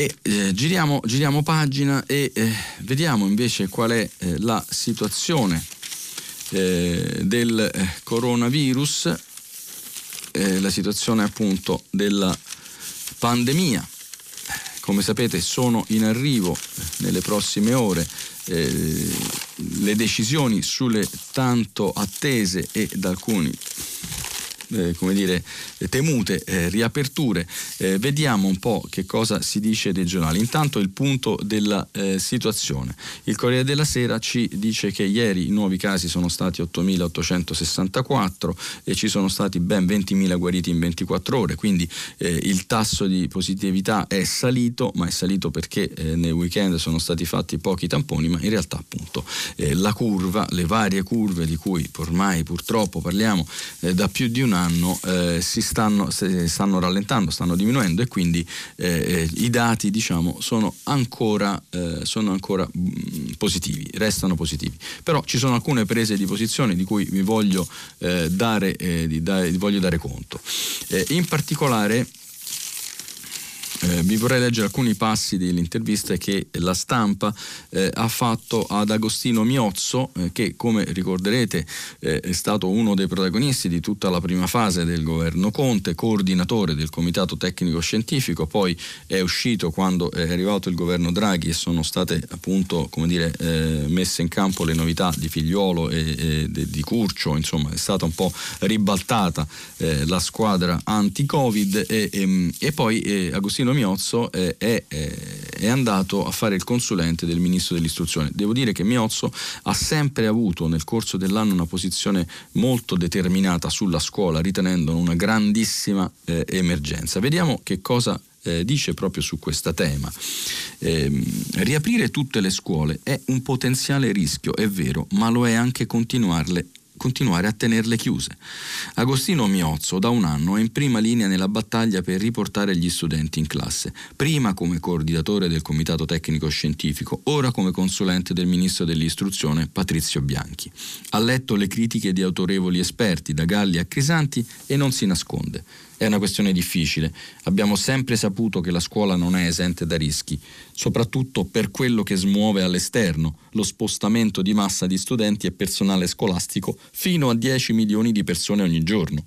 E eh, giriamo, giriamo, pagina e eh, vediamo invece qual è eh, la situazione eh, del eh, coronavirus, eh, la situazione appunto della pandemia. Come sapete sono in arrivo nelle prossime ore le decisioni sulle tanto attese e da alcuni eh, come dire, temute eh, riaperture. Eh, vediamo un po' che cosa si dice dei giornali. Intanto il punto della eh, situazione. Il Corriere della Sera ci dice che ieri i nuovi casi sono stati 8.864 e ci sono stati ben 20.000 guariti in 24 ore, quindi eh, il tasso di positività è salito, ma è salito perché eh, nel weekend sono stati fatti pochi tamponi, ma in realtà appunto la curva, le varie curve di cui ormai purtroppo parliamo da più di un anno, anno eh, si stanno, stanno, rallentando, stanno diminuendo e quindi eh, eh, i dati diciamo, sono ancora, eh, sono ancora mm, positivi, restano positivi. Però ci sono alcune prese di posizione di cui vi voglio, eh, dare, eh, di dare, voglio dare conto. in particolare eh, vi vorrei leggere alcuni passi dell'intervista che la stampa eh, ha fatto ad Agostino Miozzo, eh, che come ricorderete eh, è stato uno dei protagonisti di tutta la prima fase del governo Conte, coordinatore del Comitato Tecnico Scientifico, poi è uscito quando è arrivato il governo Draghi e sono state appunto come dire, eh, messe in campo le novità di Figliuolo e, e di Curcio, insomma è stata un po' ribaltata eh, la squadra anti-Covid e, e, e poi Agostino Agostino Miozzo eh, è, eh, è, andato a fare il consulente del ministro dell'istruzione. Devo dire che Miozzo ha sempre avuto nel corso dell'anno una posizione molto determinata sulla scuola, ritenendo una grandissima eh, emergenza. Vediamo che cosa eh, dice proprio su questo tema. Eh, riaprire tutte le scuole è un potenziale rischio, è vero, ma lo è anche continuarle continuare a tenerle chiuse. Agostino Miozzo da un anno è in prima linea nella battaglia per riportare gli studenti in classe, prima come coordinatore del Comitato Tecnico Scientifico, ora come consulente del Ministro dell'Istruzione Patrizio Bianchi. Ha letto le critiche di autorevoli esperti, da Galli a Crisanti, e non si nasconde. È una questione difficile. Abbiamo sempre saputo che la scuola non è esente da rischi, soprattutto per quello che smuove all'esterno, lo spostamento di massa di studenti e personale scolastico fino a 10 milioni di persone ogni giorno.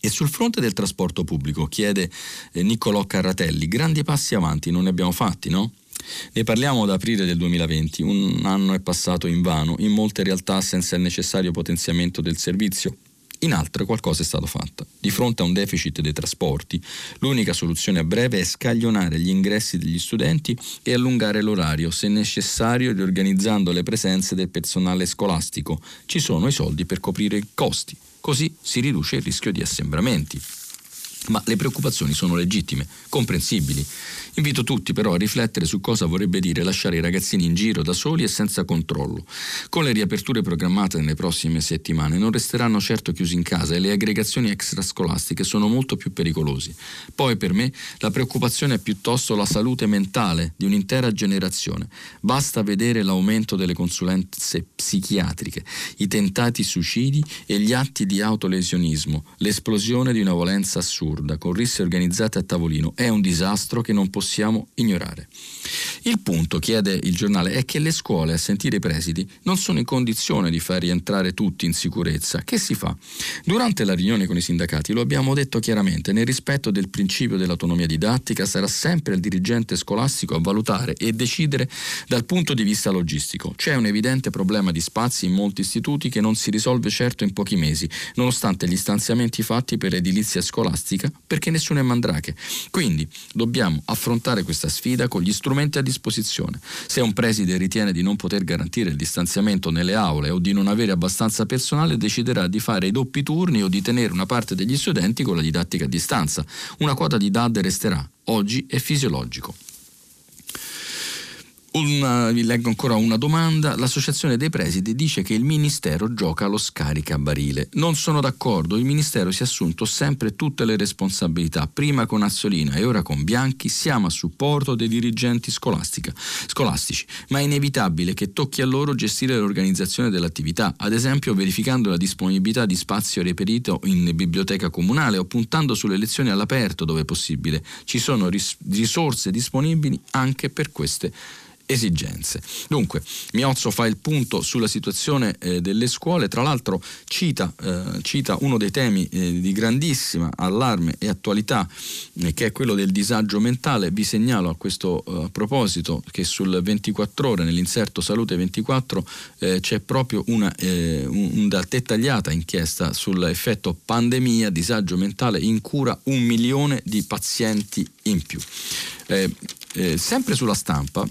E sul fronte del trasporto pubblico, chiede eh, Niccolò Carratelli, grandi passi avanti non ne abbiamo fatti, no? Ne parliamo ad aprile del 2020, un anno è passato in vano, in molte realtà senza il necessario potenziamento del servizio. In altre qualcosa è stato fatto. Di fronte a un deficit dei trasporti, l'unica soluzione a breve è scaglionare gli ingressi degli studenti e allungare l'orario, se necessario riorganizzando le presenze del personale scolastico. Ci sono i soldi per coprire i costi, così si riduce il rischio di assembramenti. Ma le preoccupazioni sono legittime, comprensibili. Invito tutti però a riflettere su cosa vorrebbe dire lasciare i ragazzini in giro da soli e senza controllo. Con le riaperture programmate nelle prossime settimane non resteranno certo chiusi in casa e le aggregazioni extrascolastiche sono molto più pericolosi. Poi per me la preoccupazione è piuttosto la salute mentale di un'intera generazione. Basta vedere l'aumento delle consulenze psichiatriche, i tentati suicidi e gli atti di autolesionismo, l'esplosione di una violenza assurda con risse organizzate a tavolino. È un disastro che non possiamo ignorare. Il punto, chiede il giornale, è che le scuole, a sentire i presidi, non sono in condizione di far rientrare tutti in sicurezza. Che si fa? Durante la riunione con i sindacati lo abbiamo detto chiaramente, nel rispetto del principio dell'autonomia didattica sarà sempre il dirigente scolastico a valutare e decidere dal punto di vista logistico. C'è un evidente problema di spazi in molti istituti che non si risolve certo in pochi mesi, nonostante gli stanziamenti fatti per edilizia scolastica, perché nessuno è mandrache. Quindi dobbiamo affrontare questa sfida con gli strumenti a disposizione. Se un preside ritiene di non poter garantire il distanziamento nelle aule o di non avere abbastanza personale, deciderà di fare i doppi turni o di tenere una parte degli studenti con la didattica a distanza. Una quota di DAD resterà. Oggi è fisiologico. Una, vi leggo ancora una domanda. L'associazione dei presidi dice che il Ministero gioca allo scaricabarile. Non sono d'accordo. Il Ministero si è assunto sempre tutte le responsabilità, prima con Assolina e ora con Bianchi. Siamo a supporto dei dirigenti scolastici, ma è inevitabile che tocchi a loro gestire l'organizzazione dell'attività, ad esempio verificando la disponibilità di spazio reperito in biblioteca comunale o puntando sulle lezioni all'aperto dove possibile. Ci sono ris- risorse disponibili anche per queste esigenze. Dunque, Miozzo fa il punto sulla situazione eh, delle scuole, tra l'altro cita, eh, cita uno dei temi eh, di grandissima allarme e attualità, eh, che è quello del disagio mentale. Vi segnalo a questo eh, proposito che sul 24 ore, nell'inserto Salute 24, eh, c'è proprio una, una dettagliata inchiesta sull'effetto pandemia, disagio mentale in cura un milione di pazienti in più. sempre sulla stampa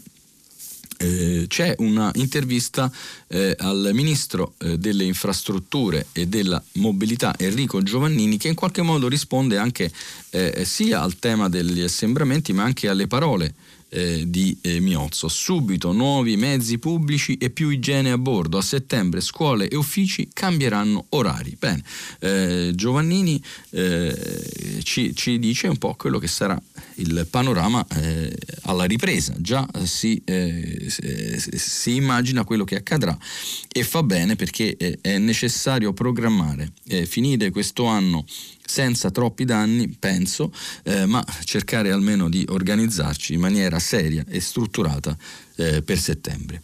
eh, c'è una intervista eh, al ministro eh, delle infrastrutture e della mobilità Enrico Giovannini che in qualche modo risponde anche eh, sia al tema degli assembramenti ma anche alle parole eh, di eh, Miozzo. Subito nuovi mezzi pubblici e più igiene a bordo. A settembre scuole e uffici cambieranno orari. Bene, eh, Giovannini eh, ci, ci, dice un po' quello che sarà il panorama eh, alla ripresa. Già si, eh, si, immagina quello che accadrà e fa bene perché è necessario programmare. finire questo anno senza troppi danni, penso, eh, ma cercare almeno di organizzarci in maniera seria e strutturata eh, per settembre.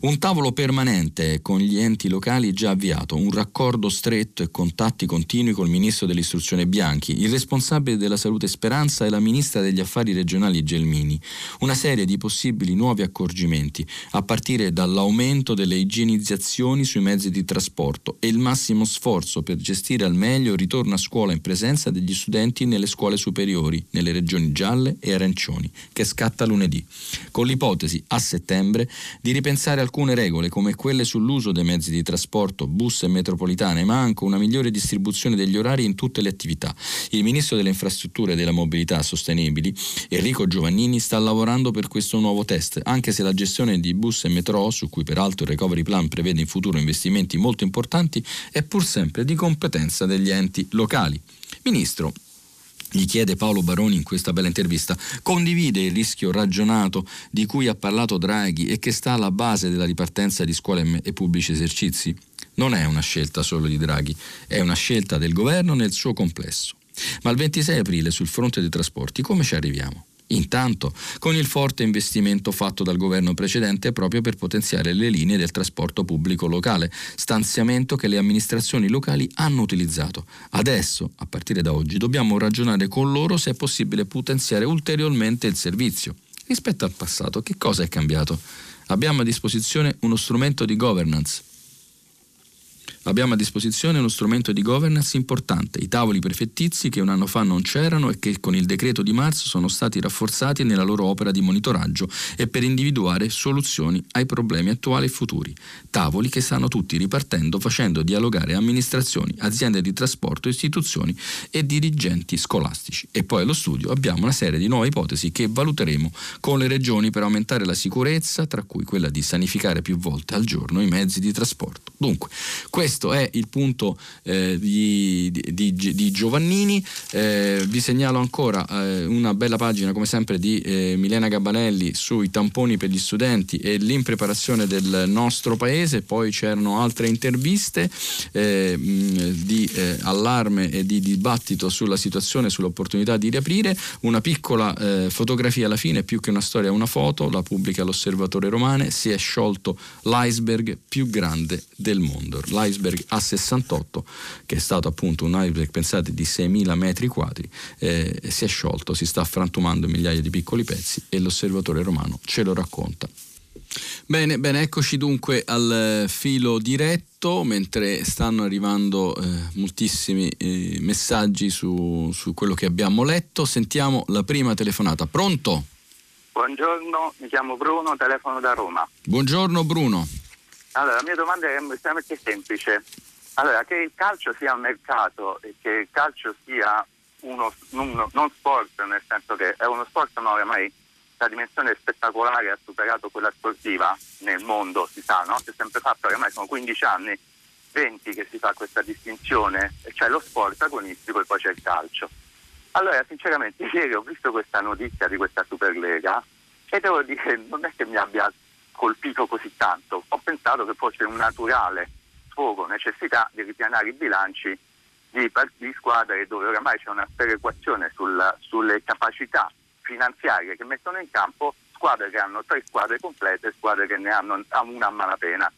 Un tavolo permanente con gli enti locali già avviato, un raccordo stretto e contatti continui col ministro dell'istruzione Bianchi, il responsabile della salute Speranza e la ministra degli affari regionali Gelmini, una serie di possibili nuovi accorgimenti, a partire dall'aumento delle igienizzazioni sui mezzi di trasporto e il massimo sforzo per gestire al meglio il ritorno a scuola in presenza degli studenti nelle scuole superiori, nelle regioni gialle e arancioni, che scatta lunedì, con l'ipotesi a settembre di ripensare alcune regole come quelle sull'uso dei mezzi di trasporto, bus e metropolitane, ma anche una migliore distribuzione degli orari in tutte le attività. Il ministro delle infrastrutture e della mobilità sostenibili, Enrico Giovannini, sta lavorando per questo nuovo test, anche se la gestione di bus e metro, su cui peraltro il Recovery Plan prevede in futuro investimenti molto importanti, è pur sempre di competenza degli enti locali. Ministro, gli chiede Paolo Baroni in questa bella intervista, condivide il rischio ragionato di cui ha parlato Draghi e che sta alla base della ripartenza di scuole e pubblici esercizi? Non è una scelta solo di Draghi, è una scelta del governo nel suo complesso. Ma il 26 aprile sul fronte dei trasporti come ci arriviamo? Intanto, con il forte investimento fatto dal governo precedente proprio per potenziare le linee del trasporto pubblico locale, stanziamento che le amministrazioni locali hanno utilizzato. Adesso, a partire da oggi, dobbiamo ragionare con loro se è possibile potenziare ulteriormente il servizio. Rispetto al passato, che cosa è cambiato? Abbiamo a disposizione uno strumento di governance Abbiamo a disposizione uno strumento di governance importante, i tavoli prefettizi che un anno fa non c'erano e che con il decreto di marzo sono stati rafforzati nella loro opera di monitoraggio e per individuare soluzioni ai problemi attuali e futuri. Tavoli che stanno tutti ripartendo facendo dialogare amministrazioni, aziende di trasporto, istituzioni e dirigenti scolastici. E poi allo studio abbiamo una serie di nuove ipotesi che valuteremo con le regioni per aumentare la sicurezza, tra cui quella di sanificare più volte al giorno i mezzi di trasporto. Dunque, questo questo è il punto eh, di, di, di, Giovannini. Eh, vi segnalo ancora eh, una bella pagina, come sempre, di eh, Milena Gabbanelli sui tamponi per gli studenti e l'impreparazione del nostro paese. Poi c'erano altre interviste eh, di eh, allarme e di dibattito sulla situazione, sull'opportunità di riaprire. Una piccola fotografia alla fine, più che una storia, una foto, la pubblica l'Osservatore Romane. Si è sciolto l'iceberg più grande del mondo. L'iceberg iceberg A68, che è stato appunto un iceberg, pensate, di 6.000 metri quadri, eh, si è sciolto, si sta frantumando in migliaia di piccoli pezzi e l'osservatore romano ce lo racconta. Bene, bene, eccoci dunque al filo diretto, mentre stanno arrivando eh, moltissimi eh, messaggi su, su quello che abbiamo letto. Sentiamo la prima telefonata. Pronto? Buongiorno, mi chiamo Bruno, telefono da Roma. Buongiorno Bruno. Allora, la mia domanda è estremamente semplice. Allora, che il calcio sia un mercato e che il calcio sia uno, uno, non sport, nel senso che è uno sport ma oramai la dimensione spettacolare ha superato quella sportiva nel mondo, si sa, no? Si è sempre fatto, ormai sono 15 anni, 20 che si fa questa distinzione, c'è lo sport agonistico e poi c'è il calcio. Allora, sinceramente, ieri ho visto questa notizia di questa Superlega e devo dire, non è che mi abbia colpito così tanto. Ho pensato che fosse un naturale sfogo, necessità di ripianare i bilanci di, di squadre dove oramai c'è una sperequazione sul, sulle capacità finanziarie che mettono in campo squadre che hanno tre squadre complete e squadre che ne hanno una a malapena.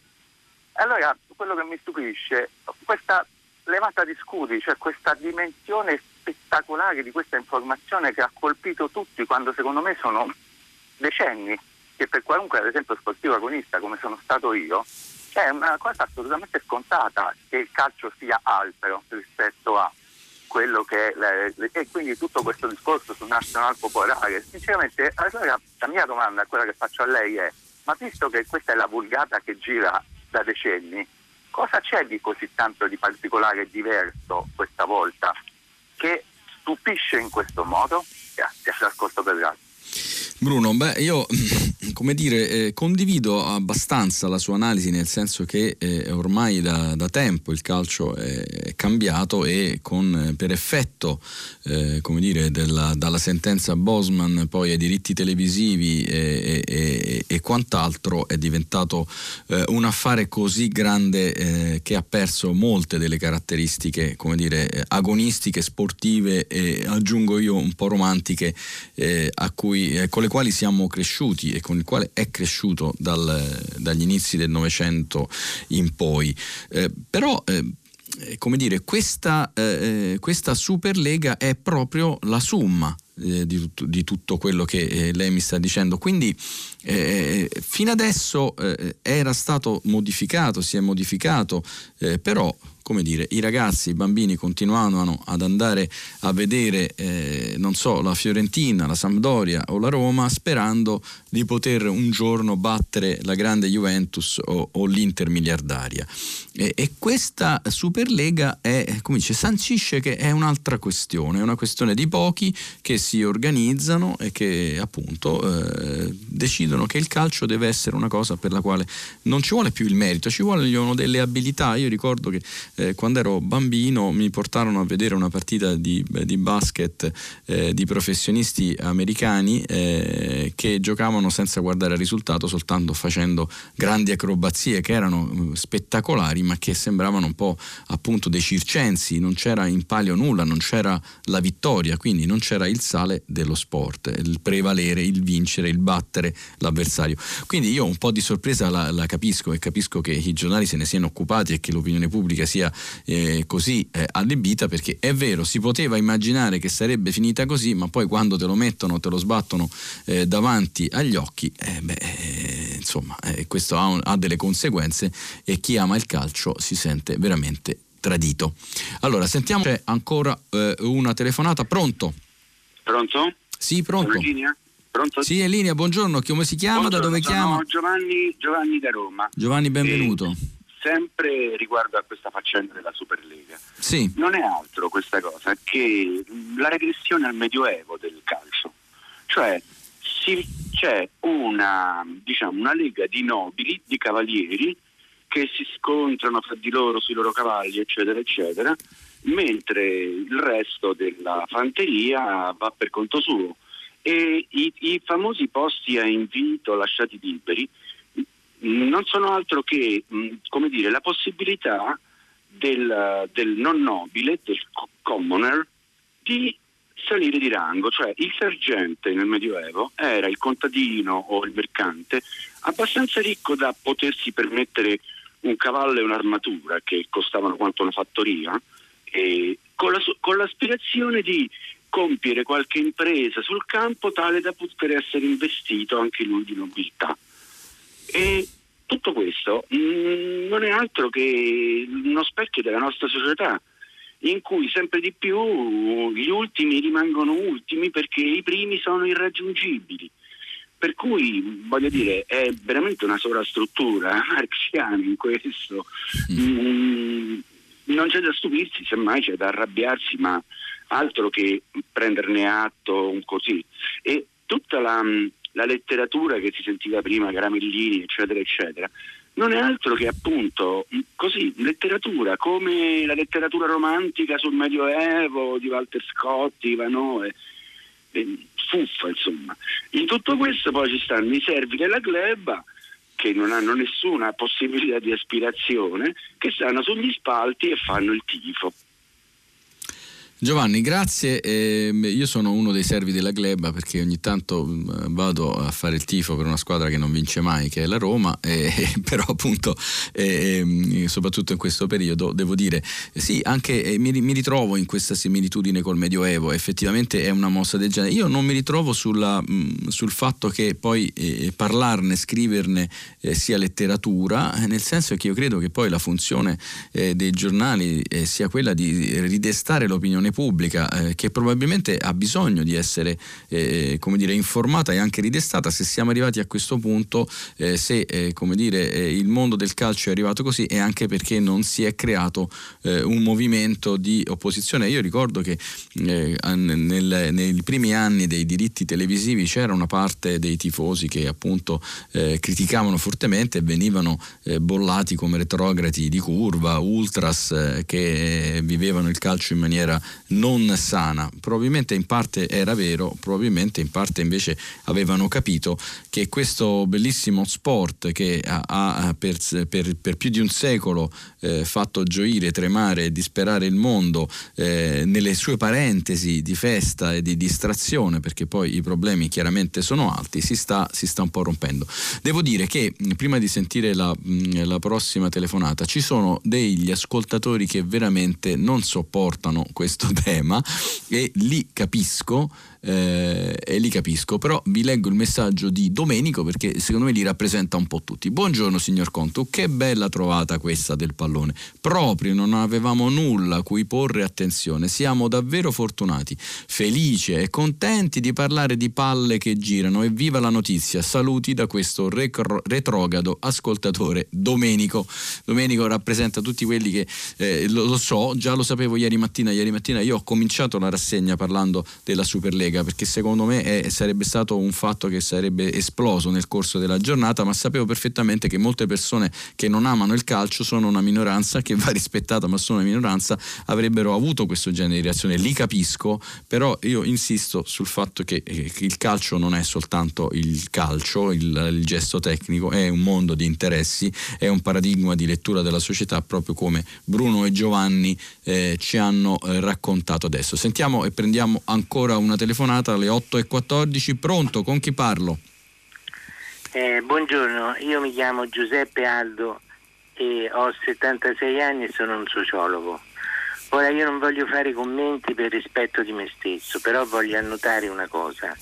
Allora, quello che mi stupisce, questa levata di scudi, cioè questa dimensione spettacolare di questa informazione che ha colpito tutti quando secondo me sono decenni che per qualunque, ad esempio, sportivo agonista come sono stato io, è una cosa assolutamente scontata che il calcio sia altro rispetto a quello che è, e quindi tutto questo discorso sul nazionale popolare. Sinceramente, allora la mia domanda, quella che faccio a lei è: ma visto che questa è la vulgata che gira da decenni, cosa c'è di così tanto di particolare e diverso questa volta che stupisce in questo modo? Grazie, ascolto per l'altro. Bruno, beh, io come dire, eh, condivido abbastanza la sua analisi, nel senso che eh, ormai da, da, tempo il calcio è, cambiato e con, eh, per effetto eh, come dire, della, dalla sentenza Bosman poi ai diritti televisivi e, e, e quant'altro è diventato eh, un affare così grande eh, che ha perso molte delle caratteristiche come dire, agonistiche, sportive e aggiungo io un po' romantiche cui, con le quali siamo cresciuti e con il quale è cresciuto dal, dagli inizi del Novecento in poi. Eh, però eh, come dire, questa, eh, questa Superlega è proprio la summa eh, di, tutto, di, tutto, quello che eh, lei mi sta dicendo. Quindi eh, fino adesso eh, era stato modificato, si è modificato, eh, però come dire, i ragazzi, i bambini continuavano ad andare a vedere, eh, non so, la Fiorentina, la Sampdoria o la Roma sperando di poter un giorno battere la grande Juventus o, o l'Inter miliardaria. E, e, questa Superlega è, come dice, sancisce che è un'altra questione, è una questione di pochi che si organizzano e che appunto eh, decidono che il calcio deve essere una cosa per la quale non ci vuole più il merito, ci vogliono delle abilità. Io ricordo che eh, quando ero bambino mi portarono a vedere una partita di, di basket eh, di professionisti americani eh, che giocavano senza guardare il risultato, soltanto facendo grandi acrobazie che erano uh, spettacolari ma che sembravano un po' appunto dei circensi, non c'era in palio nulla, non c'era la vittoria, quindi non c'era il trasversale dello sport, il prevalere, il vincere, il battere l'avversario. Quindi io un po' di sorpresa la, la capisco e capisco che i giornali se ne siano occupati e che l'opinione pubblica sia eh, così eh, allibita perché è vero, si poteva immaginare che sarebbe finita così, ma poi quando te lo mettono, te lo sbattono eh, davanti agli occhi, eh, beh, eh, insomma, eh, questo ha, ha delle conseguenze e chi ama il calcio si sente veramente tradito. Allora, sentiamo, c'è ancora eh, una telefonata. Pronto? Pronto? Sì, pronto. Pronto? Sì, è in linea, buongiorno. Come si chiama? Buongiorno, da dove chiama? Giovanni, Giovanni da Roma. Giovanni, benvenuto. E sempre riguardo a questa faccenda della Superlega. Sì. Non è altro questa cosa che la regressione al medioevo del calcio. Cioè si, c'è una, diciamo, una lega di nobili, di cavalieri, che si scontrano fra di loro sui loro cavalli, eccetera, eccetera, mentre il resto della fanteria va per conto suo. E i, i famosi posti a invito lasciati liberi non sono altro che come dire, la possibilità del, del non nobile, del commoner, di salire di rango, cioè il sergente nel Medioevo era il contadino o il mercante abbastanza ricco da potersi permettere un cavallo e un'armatura che costavano quanto una fattoria, con, la, con l'aspirazione di compiere qualche impresa sul campo tale da poter essere investito anche lui di nobiltà. E tutto questo mh, mm, non è altro che uno specchio della nostra società, in cui sempre di più gli ultimi rimangono ultimi perché i primi sono irraggiungibili. Per cui voglio dire, è veramente una sovrastruttura marxiana in questo. Mm, non c'è da stupirsi, semmai c'è da arrabbiarsi, ma altro che prenderne atto così. E tutta la, la letteratura che si sentiva prima, Gramellini, eccetera, eccetera, non è altro che appunto così, letteratura, come la letteratura romantica sul Medioevo di Walter Scott, Ivanoe fuffa insomma. In tutto questo poi ci stanno i servi della gleba che non hanno nessuna possibilità di aspirazione, che stanno sugli spalti e fanno il tifo. Giovanni, grazie. Eh, io sono uno dei servi della Gleba perché ogni tanto mm, vado a fare il tifo per una squadra che non vince mai, che è la Roma, eh, però appunto, eh, soprattutto in questo periodo, devo dire, sì, anche eh, mi, mi, ritrovo in questa similitudine col Medioevo, effettivamente è una mossa del genere. Io non mi ritrovo sulla, mh, mm, sul fatto che poi eh, parlarne, scriverne eh, sia letteratura, nel senso che io credo che poi la funzione dei giornali sia quella di ridestare l'opinione pubblica eh, che probabilmente ha bisogno di essere eh, come dire, informata e anche ridestata se siamo arrivati a questo punto, eh, se eh, dire, eh, il mondo del calcio è arrivato così è anche perché non si è creato eh, un movimento di opposizione. Io ricordo che nel, nei primi anni dei diritti televisivi c'era una parte dei tifosi che appunto criticavano fortemente e venivano bollati come retrograti di curva, ultras che vivevano il calcio in maniera non sana. Probabilmente in parte era vero, probabilmente in parte invece avevano capito che questo bellissimo sport che ha, per, per, per, più di un secolo eh, fatto gioire, tremare e disperare il mondo eh, nelle sue parentesi di festa e di distrazione, perché poi i problemi chiaramente sono alti, si sta, si sta un po' rompendo. Devo dire che prima di sentire la, la prossima telefonata ci sono degli ascoltatori che veramente non sopportano questo tema e li capisco eh, e li capisco, però vi leggo il messaggio di Domenico perché secondo me li rappresenta un po' tutti. Buongiorno signor Conto, che bella trovata questa del pallone. Proprio non avevamo nulla a cui porre attenzione, siamo davvero fortunati, felici e contenti di parlare di palle che girano e viva la notizia. Saluti da questo recro- retrogrado ascoltatore Domenico. Domenico rappresenta tutti quelli che eh, lo, lo so, già lo sapevo ieri mattina, ieri mattina io ho cominciato la rassegna parlando della Superlega Lega perché secondo me è, sarebbe stato un fatto che sarebbe esploso nel corso della giornata, ma sapevo perfettamente che molte persone che non amano il calcio sono una minoranza che va rispettata, ma sono una minoranza, avrebbero avuto questo genere di reazione. Li capisco, però io insisto sul fatto che, eh, il calcio non è soltanto il calcio, il, il gesto tecnico, è un mondo di interessi, è un paradigma di lettura della società proprio come Bruno e Giovanni eh, ci hanno eh, raccontato adesso. Sentiamo e prendiamo ancora una telefonata telefonata alle 8.14. Pronto, con chi parlo? Eh, buongiorno, io mi chiamo Giuseppe Aldo e ho 76 anni e sono un sociologo. Ora io non voglio fare commenti per rispetto di me stesso, però voglio annotare una cosa.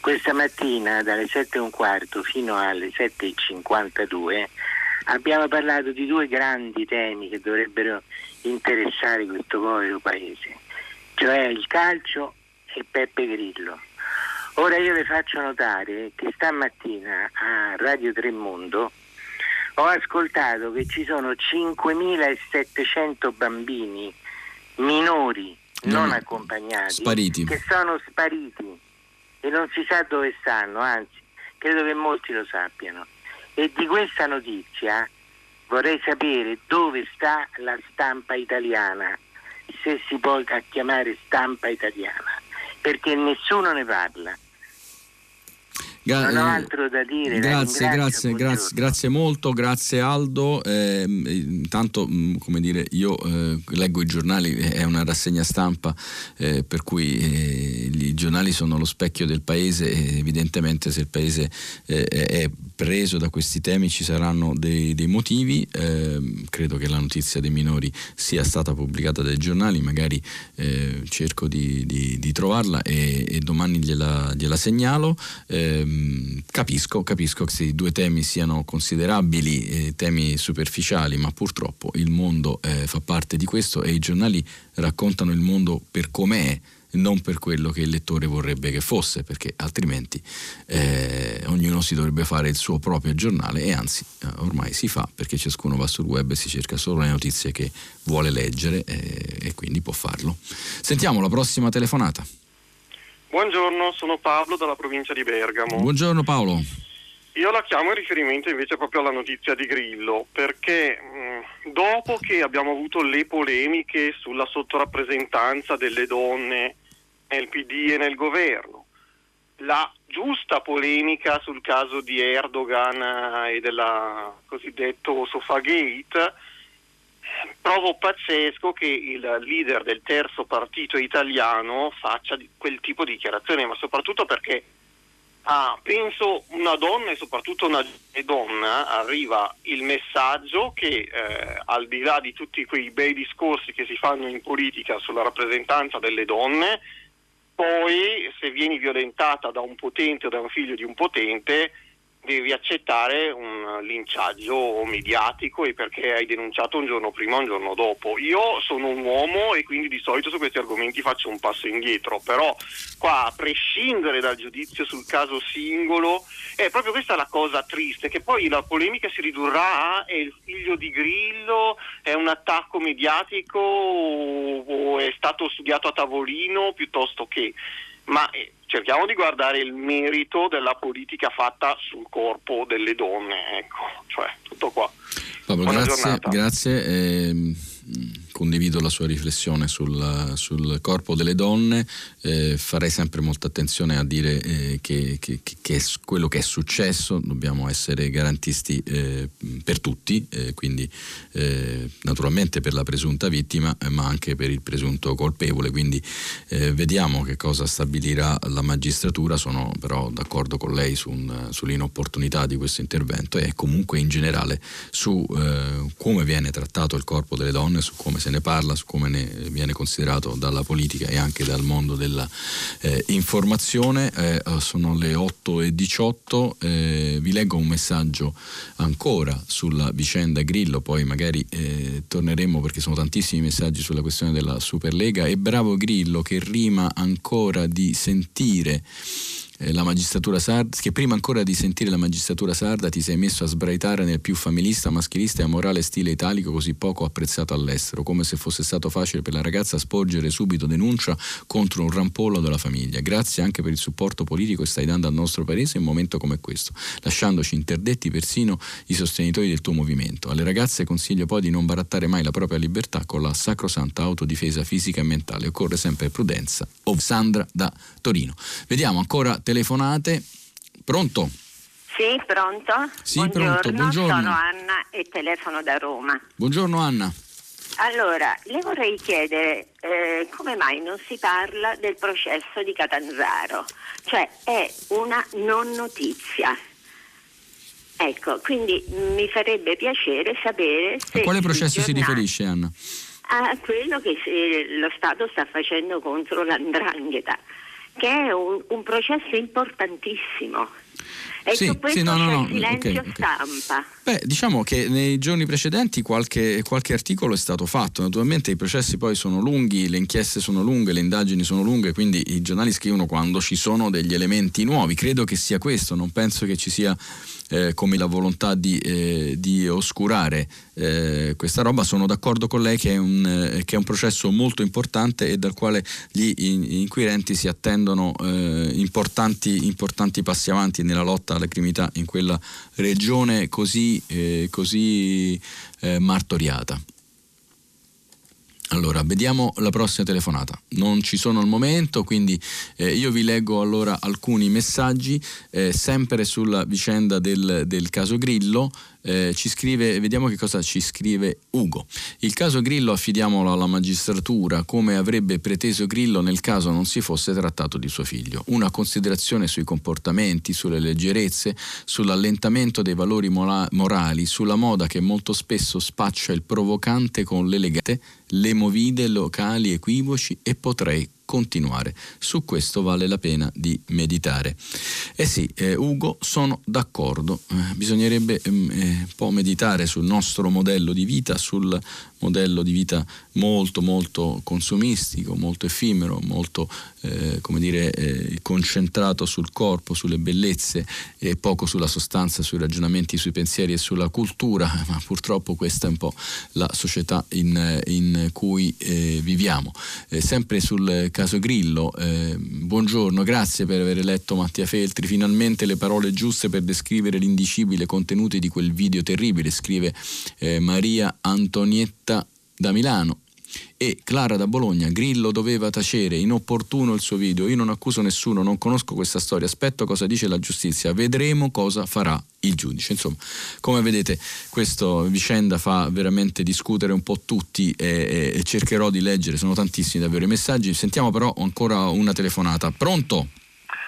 Questa mattina dalle 7.15 fino alle 7.52 abbiamo parlato di due grandi temi che dovrebbero interessare questo povero paese, cioè il calcio e Peppe Grillo. Ora io le faccio notare che stamattina a Radio Tremondo ho ascoltato che ci sono 5.700 bambini minori non, non accompagnati spariti. che sono spariti e non si sa dove stanno, anzi credo che molti lo sappiano. E di questa notizia vorrei sapere dove sta la stampa italiana, se si può chiamare stampa italiana, perché nessuno ne parla. Gra- non ho altro da dire. Grazie, grazie, grazie, grazie, molto, grazie Aldo. Eh, intanto, mm, come dire, io eh, leggo i giornali, è una rassegna stampa eh, per cui eh, i giornali sono lo specchio del paese e evidentemente se il paese eh, è preso da questi temi ci saranno dei, dei motivi. Ehm, credo che la notizia dei minori sia stata pubblicata dai giornali, magari eh, cerco di, di, di trovarla e, e, domani gliela, gliela segnalo. Ehm, capisco, capisco che questi due temi siano considerabili eh, temi superficiali, ma purtroppo il mondo eh, fa parte di questo e i giornali raccontano il mondo per com'è non per quello che il lettore vorrebbe che fosse, perché altrimenti eh, ognuno si dovrebbe fare il suo proprio giornale e anzi eh, ormai si fa perché ciascuno va sul web e si cerca solo le notizie che vuole leggere eh, e quindi può farlo. Sentiamo la prossima telefonata. Buongiorno, sono Paolo dalla provincia di Bergamo. Buongiorno Paolo. Io la chiamo in riferimento invece proprio alla notizia di Grillo, perché mh, dopo che abbiamo avuto le polemiche sulla sottorappresentanza delle donne nel PD e nel governo, la giusta polemica sul caso di Erdogan e del cosiddetto Sofagate, trovo pazzesco che il leader del terzo partito italiano faccia quel tipo di dichiarazione, ma soprattutto perché ah, penso una donna e soprattutto una donna arriva il messaggio che eh, al di là di tutti quei bei discorsi che si fanno in politica sulla rappresentanza delle donne, poi se vieni violentata da un potente o da un figlio di un potente, devi accettare un linciaggio mediatico e perché hai denunciato un giorno prima o un giorno dopo. Io sono un uomo e quindi di solito su questi argomenti faccio un passo indietro, però qua a prescindere dal giudizio sul caso singolo, è proprio questa la cosa triste, che poi la polemica si ridurrà a è il figlio di Grillo, è un attacco mediatico o è stato studiato a tavolino piuttosto che ma eh, cerchiamo di guardare il merito della politica fatta sul corpo delle donne, ecco, cioè tutto qua. Pablo, grazie, grazie. Eh, condivido la sua riflessione sul, sul corpo delle donne, eh, farei sempre molta attenzione a dire eh, che, che, che, quello che è successo, dobbiamo essere garantisti eh, per tutti, eh, quindi eh, naturalmente per la presunta vittima eh, ma anche per il presunto colpevole, quindi vediamo che cosa stabilirà la magistratura, sono però d'accordo con lei su un, sull'inopportunità di questo intervento e comunque in generale su come viene trattato il corpo delle donne, su come se ne parla, su come ne viene considerato dalla politica e anche dal mondo della eh. Eh, sono le 8 e 18, eh, vi leggo un messaggio ancora sulla vicenda Grillo, poi magari eh, torneremo perché sono tantissimi messaggi sulla questione della Superlega e bravo Grillo che rima ancora di sentire la magistratura sarda, che prima ancora di sentire la magistratura sarda ti sei messo a sbraitare nel più familista, maschilista e amorale stile italico così poco apprezzato all'estero, come se fosse stato facile per la ragazza sporgere subito denuncia contro un rampollo della famiglia. Grazie anche per il supporto politico che stai dando al nostro paese in un momento come questo, lasciandoci interdetti persino i sostenitori del tuo movimento. Alle ragazze consiglio poi di non barattare mai la propria libertà con la sacrosanta autodifesa fisica e mentale. Occorre sempre prudenza. Sandra da Torino. Vediamo ancora telefonate. Pronto? Sì, pronto? Sì, buongiorno, pronto, buongiorno. Sono Anna e telefono da Roma. Buongiorno Anna. allora, le vorrei chiedere eh, come mai non si parla del processo di Catanzaro, cioè è una non notizia. Ecco, quindi mi farebbe piacere sapere se... A quale processo si riferisce Anna? a quello che si- lo Stato sta facendo contro l'andrangheta, che è un, un processo importantissimo. E Sì, su questo sì, no, no, no, il silenzio ok, ok. stampa. Beh, diciamo che nei giorni precedenti qualche, qualche articolo è stato fatto. Naturalmente i processi poi sono lunghi, le inchieste sono lunghe, le indagini sono lunghe, quindi i giornali scrivono quando ci sono degli elementi nuovi. Credo che sia questo, non penso che ci sia eh, come la volontà di, eh, di oscurare eh, questa roba. Sono d'accordo con lei che è, un, eh, che è un processo molto importante e dal quale gli in- inquirenti si attendono eh, importanti, importanti passi avanti nella lotta alla criminalità in quella regione così, eh, così eh, martoriata. Allora, vediamo la prossima telefonata. Non ci sono al momento, quindi eh, io vi leggo allora alcuni messaggi, eh, sempre sulla vicenda del, del caso Grillo. Eh, ci scrive, vediamo che cosa ci scrive Ugo. Il caso Grillo affidiamolo alla magistratura come avrebbe preteso Grillo nel caso non si fosse trattato di suo figlio. Una considerazione sui comportamenti, sulle leggerezze, sull'allentamento dei valori mola- morali, sulla moda che molto spesso spaccia il provocante con l'elegante, le movide locali equivoci e potrei continuare. Su questo vale la pena di meditare. Eh sì, eh, Ugo, sono d'accordo, Eh, bisognerebbe ehm, eh, un po' meditare sul nostro modello di vita, sul modello di vita molto molto consumistico, molto effimero, molto eh, come dire, eh, concentrato sul corpo, sulle bellezze e poco sulla sostanza, sui ragionamenti, sui pensieri e sulla cultura, ma purtroppo questa è un po' la società in, in cui eh, viviamo. Eh, sempre sul caso Grillo, eh, buongiorno, grazie per aver letto Mattia Feltri, finalmente le parole giuste per descrivere l'indicibile contenuti di quel video terribile, scrive eh, Maria Antonietta da Milano. E Clara da Bologna, Grillo doveva tacere, inopportuno il suo video, io non accuso nessuno, non conosco questa storia, aspetto cosa dice la giustizia, vedremo cosa farà il giudice. Insomma, come vedete questa vicenda fa veramente discutere un po' tutti e, e- cercherò di leggere, sono tantissimi davvero i messaggi, sentiamo però ancora una telefonata. Pronto?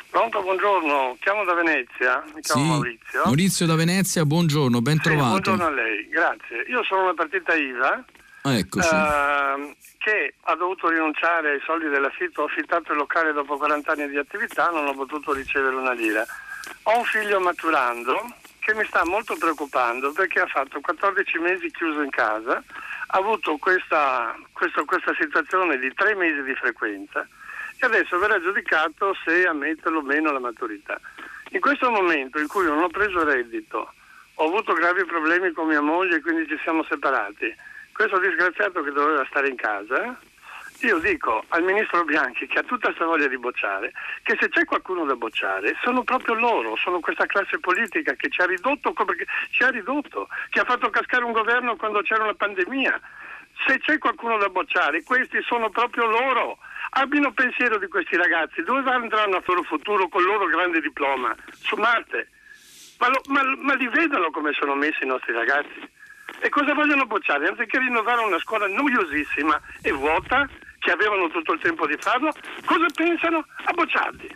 Pronto, buongiorno, chiamo da Venezia, mi chiamo Maurizio. Maurizio da Venezia, buongiorno, ben Sì, trovato. buongiorno a lei, grazie. Io sono una partita IVA eccoci. ehm, che ha dovuto rinunciare ai soldi dell'affitto, ho affittato il locale dopo 40 anni di attività, non ho potuto ricevere una lira. Ho un figlio maturando che mi sta molto preoccupando perché ha fatto 14 mesi chiuso in casa, ha avuto questa, questo- questa situazione di tre mesi di frequenza e adesso verrà giudicato se ammetterlo o meno la maturità. In questo momento in cui non ho preso reddito, ho avuto gravi problemi con mia moglie e quindi ci siamo separati, questo disgraziato che doveva stare in casa, io dico al ministro Bianchi che ha tutta questa voglia di bocciare, che se c'è qualcuno da bocciare sono proprio loro, sono questa classe politica che ci ha ridotto, ci ha ridotto, che ha fatto cascare un governo quando c'era una pandemia. Se c'è qualcuno da bocciare, questi sono proprio loro. Abbiano pensiero di questi ragazzi, dove andranno a loro futuro con il loro grande diploma? Su Marte. Ma, lo- ma- ma li vedono come sono messi i nostri ragazzi? E cosa vogliono bocciare? Anziché rinnovare una scuola noiosissima e vuota, che avevano tutto il tempo di farlo, cosa pensano? A bocciarli.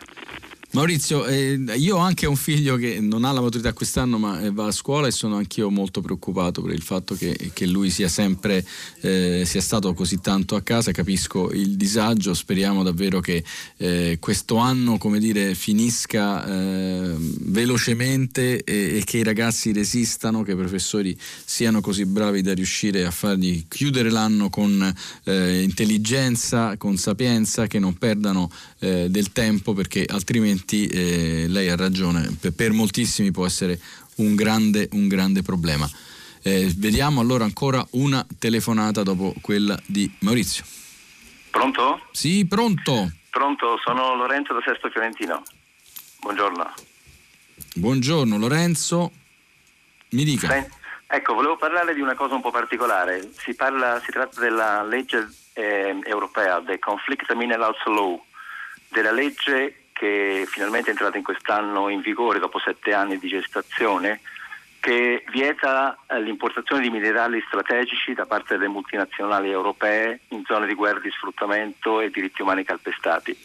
Maurizio, eh, io ho anche un figlio che non ha la maturità quest'anno ma eh, va a scuola e sono anch'io molto preoccupato per il fatto che, che lui sia sempre eh, sia stato così tanto a casa, capisco il disagio, speriamo davvero che eh, questo anno come dire, finisca eh, velocemente e, e che i ragazzi resistano, che i professori siano così bravi da riuscire a fargli chiudere l'anno con eh, intelligenza, con sapienza, che non perdano eh, del tempo perché altrimenti eh, lei ha ragione, per, per moltissimi può essere un grande, un grande problema. Eh, vediamo allora ancora una telefonata dopo quella di Maurizio. Pronto? Sì, pronto. Pronto, sono Lorenzo da Sesto Fiorentino. Buongiorno. Buongiorno Lorenzo. Mi dica. Beh, ecco, volevo parlare di una cosa un po' particolare. Si, parla, si tratta della legge eh, europea, del Conflict Minerals Law, della legge che finalmente è entrata in quest'anno in vigore dopo sette anni di gestazione, che vieta eh, l'importazione di minerali strategici da parte delle multinazionali europee in zone di guerra di sfruttamento e diritti umani calpestati.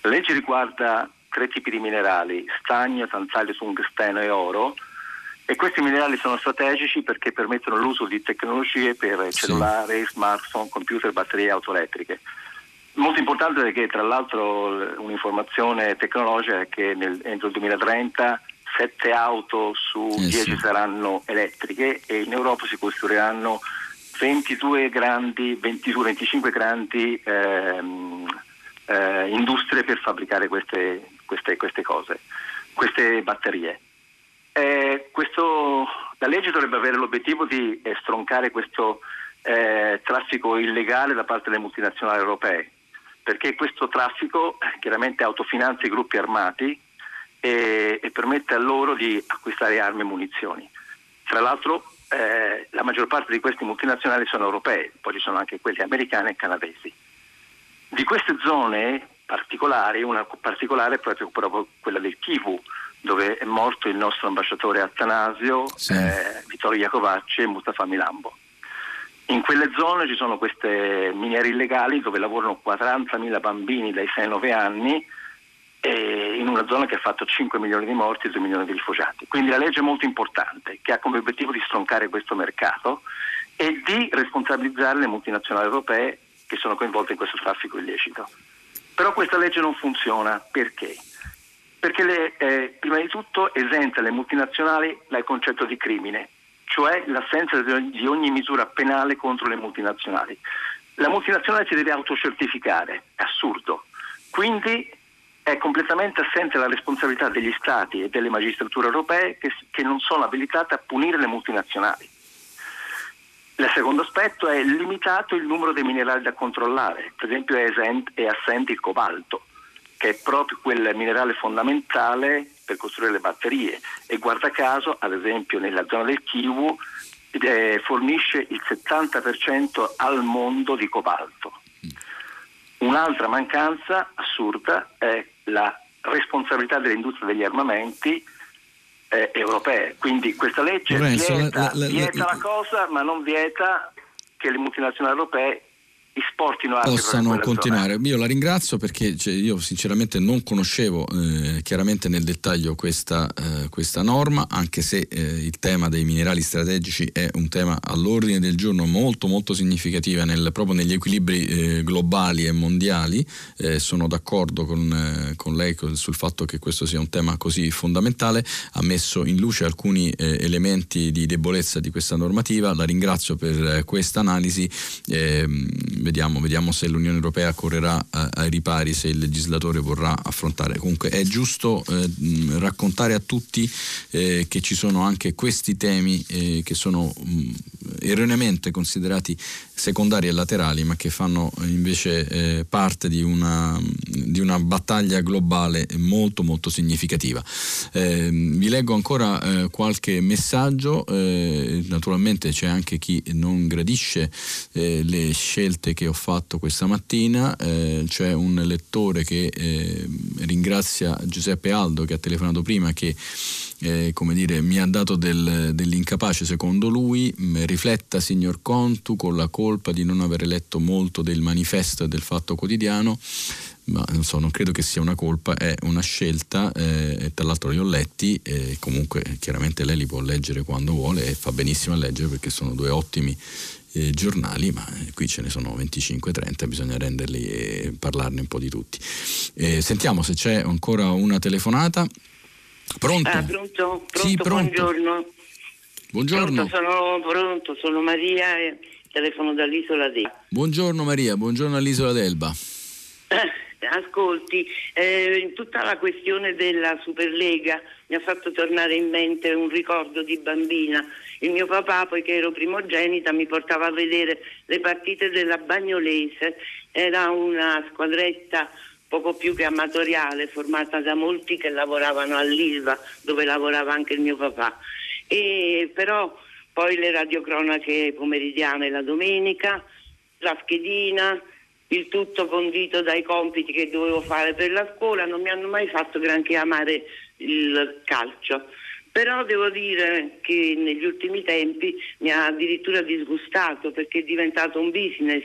La legge riguarda tre tipi di minerali, stagno, tantalio, tungsteno e oro, e questi minerali sono strategici perché permettono l'uso di tecnologie per sì. cellulari, smartphone, computer, batterie e auto elettriche. Molto importante perché tra l'altro un'informazione tecnologica è che nel, entro il 2030 7 auto su eh 10 sì. saranno elettriche e in Europa si costruiranno 22 grandi, 22-25 grandi ehm, eh, industrie per fabbricare queste, queste, queste cose, queste batterie. Eh, questo, la legge dovrebbe avere l'obiettivo di eh, stroncare questo eh, traffico illegale da parte delle multinazionali europee, perché questo traffico eh, chiaramente autofinanzia i gruppi armati e, e permette a loro di acquistare armi e munizioni. Tra l'altro eh, la maggior parte di questi multinazionali sono europee, poi ci sono anche quelli americani e canadesi. Di queste zone particolari, una particolare è proprio, proprio quella del Kivu, dove è morto il nostro ambasciatore Attanasio, sì. eh, Vittorio Iacovacci e Mustafa Milambo. In quelle zone ci sono queste miniere illegali dove lavorano 40.000 bambini dai 6 ai 9 anni in una zona che ha fatto 5 milioni di morti e 2 milioni di rifugiati. Quindi la legge è molto importante, che ha come obiettivo di stroncare questo mercato e di responsabilizzare le multinazionali europee che sono coinvolte in questo traffico illecito. Però questa legge non funziona perché? Perché le, eh, prima di tutto esenta le multinazionali dal concetto di crimine, cioè l'assenza di ogni misura penale contro le multinazionali. La multinazionale si deve autocertificare, è assurdo. Quindi è completamente assente la responsabilità degli Stati e delle magistrature europee che, che non sono abilitate a punire le multinazionali. Il secondo aspetto è limitato il numero dei minerali da controllare, per esempio è, esent, è assente il cobalto, che è proprio quel minerale fondamentale per costruire le batterie e guarda caso, ad esempio nella zona del Kivu, eh, fornisce il 70% al mondo di cobalto. Un'altra mancanza assurda è la responsabilità dell'industria degli armamenti eh, europee. Quindi questa legge Lorenzo, vieta, la, la, vieta la, la cosa ma non vieta che le multinazionali europee esportino armi possano continuare. Zona. Io la ringrazio perché cioè, io sinceramente non conoscevo eh, chiaramente nel dettaglio questa, eh, questa norma, anche se eh, il tema dei minerali strategici è un tema all'ordine del giorno molto molto significativo nel, proprio negli equilibri eh, globali e mondiali. Eh, sono d'accordo con, eh, con, lei sul fatto che questo sia un tema così fondamentale. Ha messo in luce alcuni elementi di debolezza di questa normativa. La ringrazio per questa analisi ehm, vediamo, vediamo se l'Unione Europea correrà ai ripari, se il legislatore vorrà affrontare. Comunque è giusto eh, raccontare a tutti eh, che ci sono anche questi temi eh, che sono mh, erroneamente considerati secondari e laterali, ma che fanno invece eh, parte di una, di una, battaglia globale molto molto significativa. Eh, vi leggo ancora eh, qualche messaggio, eh, naturalmente c'è anche chi non gradisce eh, le scelte che ho fatto questa mattina, eh, c'è un lettore che ringrazia Giuseppe Aldo che ha telefonato prima che eh, come dire, mi ha dato del, dell'incapace secondo lui, rifletta signor Contu con la colpa di non aver letto molto del manifesto e del fatto quotidiano, ma non so, non credo che sia una colpa, è una scelta, eh, tra l'altro li ho letti e comunque chiaramente lei li può leggere quando vuole e fa benissimo a leggere perché sono due ottimi eh, giornali, ma qui ce ne sono 25-30, bisogna renderli e parlarne un po' di tutti. Eh, sentiamo se c'è ancora una telefonata. Pronto? Ah, pronto? pronto? Sì, pronto. Buongiorno. Buongiorno. Pronto, sono pronto, sono Maria e telefono dall'isola d'Elba. Buongiorno Maria, buongiorno all'isola d'Elba. Eh, ascolti, eh, tutta la questione della Superlega mi ha fatto tornare in mente un ricordo di bambina. Il mio papà, poiché ero primogenita, mi portava a vedere le partite della Bagnolese. Era una squadretta poco più che amatoriale, formata da molti che lavoravano all'Ilva, dove lavorava anche il mio papà. E però poi le radiocronache pomeridiane la domenica, la schedina, il tutto condito dai compiti che dovevo fare per la scuola, non mi hanno mai fatto granché amare il calcio. Però devo dire che negli ultimi tempi mi ha addirittura disgustato perché è diventato un business.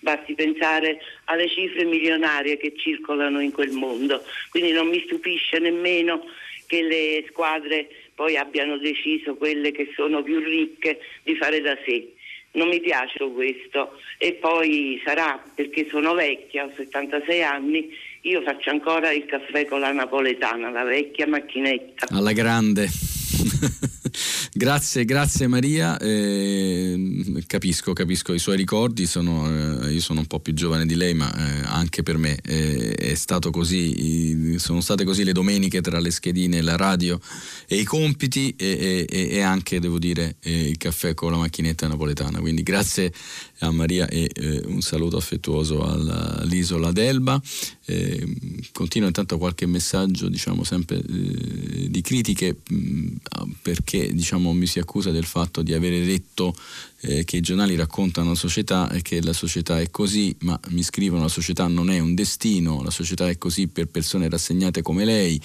Basti pensare alle cifre milionarie che circolano in quel mondo. Quindi non mi stupisce nemmeno che le squadre poi abbiano deciso, quelle che sono più ricche, di fare da sé. Non mi piace questo e poi sarà perché sono vecchia, ho 76 anni, io faccio ancora il caffè con la napoletana, la vecchia macchinetta. Alla grande. grazie, grazie Maria. Eh, capisco, capisco i suoi ricordi. Sono, eh, io sono un po' più giovane di lei, ma eh, anche per me eh, è stato così. sono state così le domeniche tra le schedine, la radio e i compiti, e, e, e anche, devo dire, eh, il caffè con la macchinetta napoletana. Quindi grazie a Maria e eh, un saluto affettuoso all'isola d'Elba. Eh, continuo intanto qualche messaggio, diciamo sempre eh, di critiche, mh, perché diciamo, mi si accusa del fatto di avere detto eh, che i giornali raccontano la società e che la società è così, ma mi scrivono la società non è un destino, la società è così per persone rassegnate come lei,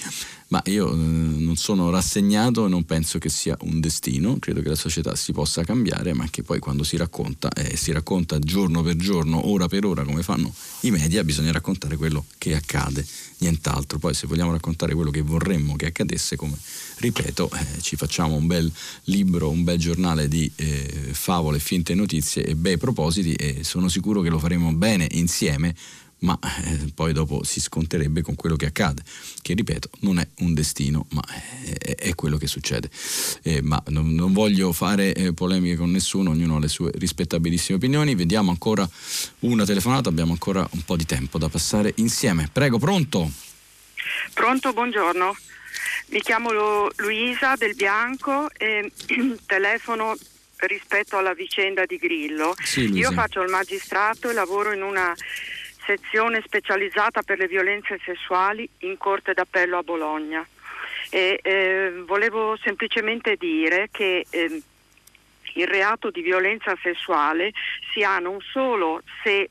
ma io eh, non sono rassegnato e non penso che sia un destino, credo che la società si possa cambiare, ma che poi quando si racconta, eh, si racconta giorno per giorno, ora per ora, come fanno i media, bisogna raccontare quello che accade, nient'altro. Poi se vogliamo raccontare quello che vorremmo che accadesse, come ripeto, eh, ci facciamo un bel libro, un bel giornale di eh, favole, finte notizie e bei propositi e sono sicuro che lo faremo bene insieme ma eh, poi dopo si sconterebbe con quello che accade, che ripeto non è un destino, ma è, è quello che succede. Eh, ma non, non, voglio fare eh, polemiche con nessuno, ognuno ha le sue rispettabilissime opinioni. Vediamo ancora una telefonata, abbiamo ancora un po' di tempo da passare insieme. Prego, pronto? Pronto, buongiorno. Mi chiamo Luisa del Bianco e telefono rispetto alla vicenda di Grillo. Sì, Io faccio il magistrato e lavoro in una sezione specializzata per le violenze sessuali in Corte d'Appello a Bologna. E, eh, volevo semplicemente dire che eh, il reato di violenza sessuale si ha non solo se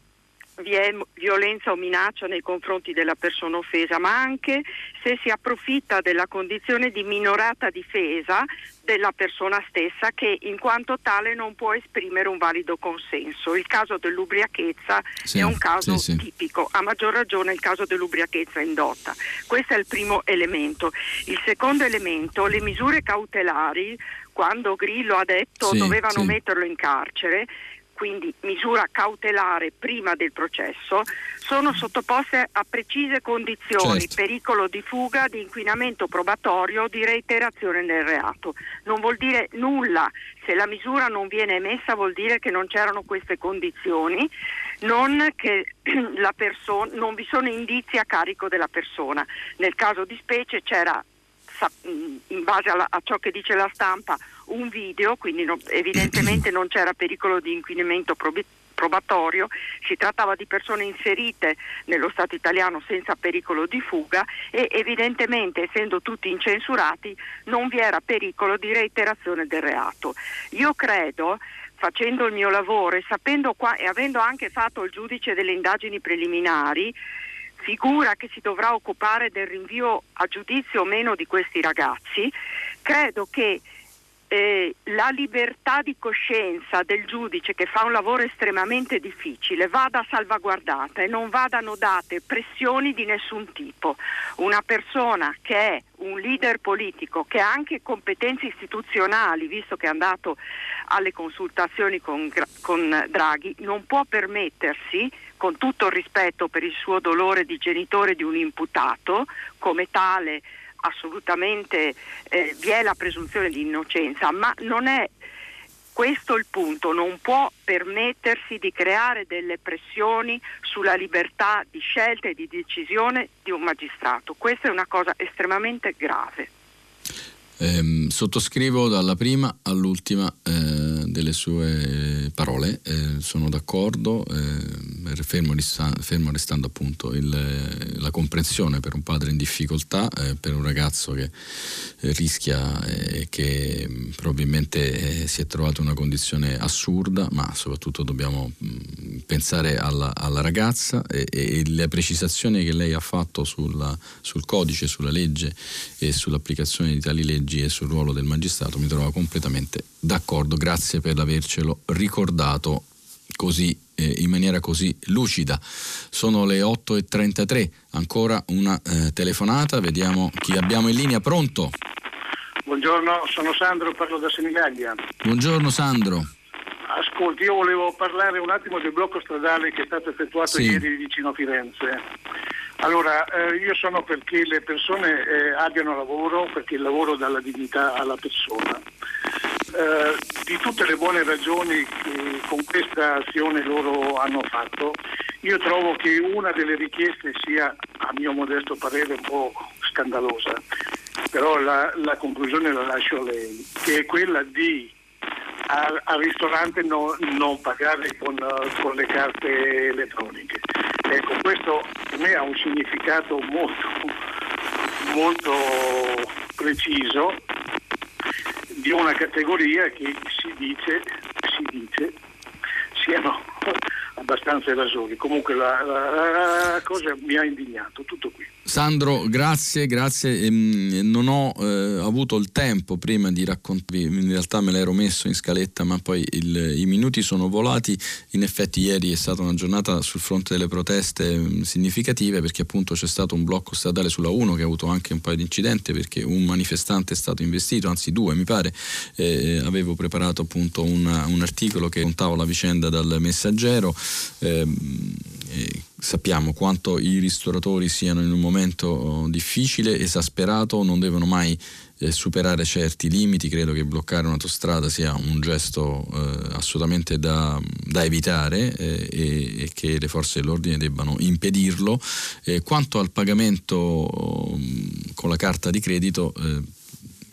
vi è violenza o minaccia nei confronti della persona offesa, ma anche se si approfitta della condizione di minorata difesa della persona stessa che in quanto tale non può esprimere un valido consenso. Il caso dell'ubriachezza sì, è un caso sì, sì. tipico, a maggior ragione il caso dell'ubriachezza indotta. Questo è il primo elemento. Il secondo elemento, le misure cautelari, quando Grillo ha detto dovevano metterlo in carcere, quindi misura cautelare prima del processo, sono sottoposte a precise condizioni, certo. pericolo di fuga, di inquinamento probatorio, di reiterazione del reato. Non vuol dire nulla, se la misura non viene emessa vuol dire che non c'erano queste condizioni, non che perso- non vi sono indizi a carico della persona. Nel caso di specie c'era in base alla, a ciò che dice la stampa, un video, quindi no, evidentemente non c'era pericolo di inquinamento probatorio, si trattava di persone inserite nello Stato italiano senza pericolo di fuga e evidentemente essendo tutti incensurati non vi era pericolo di reiterazione del reato. Io credo facendo il mio lavoro e sapendo qua, e avendo anche fatto il giudice delle indagini preliminari, figura che si dovrà occupare del rinvio a giudizio o meno di questi ragazzi, credo che eh, la libertà di coscienza del giudice che fa un lavoro estremamente difficile vada salvaguardata e non vadano date pressioni di nessun tipo. Una persona che è un leader politico, che ha anche competenze istituzionali, visto che è andato alle consultazioni con, con Draghi, non può permettersi con tutto il rispetto per il suo dolore di genitore di un imputato, come tale assolutamente eh, vi è la presunzione di innocenza, ma non è questo il punto, non può permettersi di creare delle pressioni sulla libertà di scelta e di decisione di un magistrato. Questa è una cosa estremamente grave. Eh, sottoscrivo dalla prima all'ultima eh, delle sue parole, eh, sono d'accordo, eh, fermo, resta, fermo, restando appunto il, la comprensione per un padre in difficoltà, eh, per un ragazzo che eh, rischia e che mm, probabilmente si è trovato in una condizione assurda, ma soprattutto dobbiamo mh, mm, pensare alla, alla ragazza e, e, le precisazioni che lei ha fatto sulla, sul codice, sulla legge e sull'applicazione di tali leggi e sul ruolo del magistrato mi trova completamente d'accordo. Grazie per avercelo ricordato così, eh, in maniera così lucida. Sono le 8.33, ancora una eh, telefonata, vediamo chi abbiamo in linea. Pronto? Buongiorno, sono Sandro, parlo da Senigallia. Buongiorno Sandro. Ascolti, io volevo parlare un attimo del blocco stradale che è stato effettuato Sì. ieri vicino a Firenze. Allora, eh, io sono perché le persone eh, abbiano lavoro, perché il lavoro dà la dignità alla persona. Eh, di tutte le buone ragioni che con questa azione loro hanno fatto, io trovo che una delle richieste sia, a mio modesto parere, un po' scandalosa, però la, la conclusione la lascio a lei, che è quella di al, al ristorante no- non pagare con, con le carte elettroniche. Ecco, questo per me ha un significato molto, molto preciso di una categoria che si dice, si dice siano abbastanza evasori. Comunque la, la- la cosa mi ha indignato, tutto qui. Sandro, grazie, grazie. Ehm, non ho eh, avuto il tempo prima di raccontarvi, in realtà me l'ero messo in scaletta, ma poi il- i minuti sono volati. In effetti ieri è stata una giornata sul fronte delle proteste mm, significative perché appunto c'è stato un blocco stradale sulla 1 che ha avuto anche un paio di incidenti perché un manifestante è stato investito, anzi due mi pare. Eh, avevo preparato appunto una- un articolo che contava la vicenda dal messaggero. Ehm, e sappiamo quanto i ristoratori siano in un momento oh, difficile, esasperato, non devono mai eh, superare certi limiti, credo che bloccare un'autostrada sia un gesto eh, assolutamente da, da evitare eh, e, e che le forze dell'ordine debbano impedirlo. Eh, quanto al pagamento oh, con la carta di credito, eh,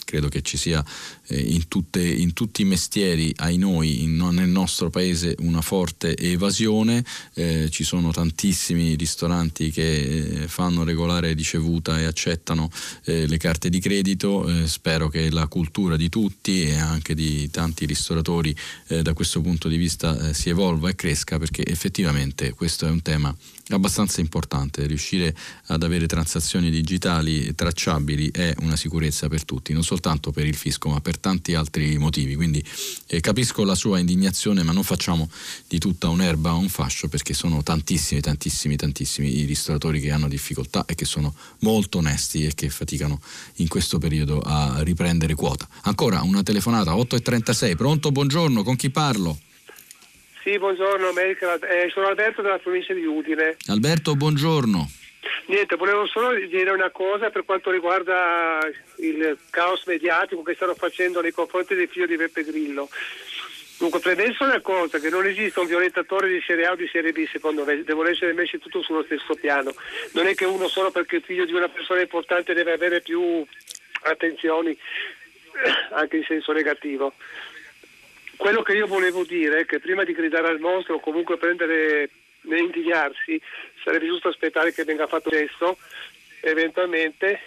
credo che ci sia eh, in, tutte- in tutti i mestieri, ai noi, in- nel nostro paese una forte evasione, Eh, ci sono tantissimi ristoranti che eh, fanno regolare ricevuta e accettano eh, le carte di credito, Eh, spero che la cultura di tutti e anche di tanti ristoratori eh, da questo punto di vista eh, si evolva e cresca perché effettivamente questo è un tema abbastanza importante. Riuscire ad avere transazioni digitali tracciabili è una sicurezza per tutti, non soltanto per il fisco, ma per tanti altri motivi. Quindi eh, capisco la sua indignazione, ma non facciamo di tutta un'erba un fascio perché sono tantissimi, tantissimi, tantissimi i ristoratori che hanno difficoltà e che sono molto onesti e che faticano in questo periodo a riprendere quota. Ancora una telefonata 8.36, pronto? Buongiorno, con chi parlo? Sì, buongiorno, America. Eh, sono Alberto della provincia di Udine. Alberto, buongiorno. Niente, volevo solo dire una cosa per quanto riguarda il caos mediatico che stanno facendo nei confronti del figlio di Beppe Grillo. Dunque, premesso una cosa, che non esiste un violentatore di serie A o di serie B, secondo me, devono essere messi tutto sullo stesso piano. Non è che uno solo perché è figlio di una persona importante deve avere più attenzioni, anche in senso negativo. Quello che io volevo dire è che prima di gridare al mostro o comunque prendere né indignarsi, sarebbe giusto aspettare che venga fatto gesto, eventualmente,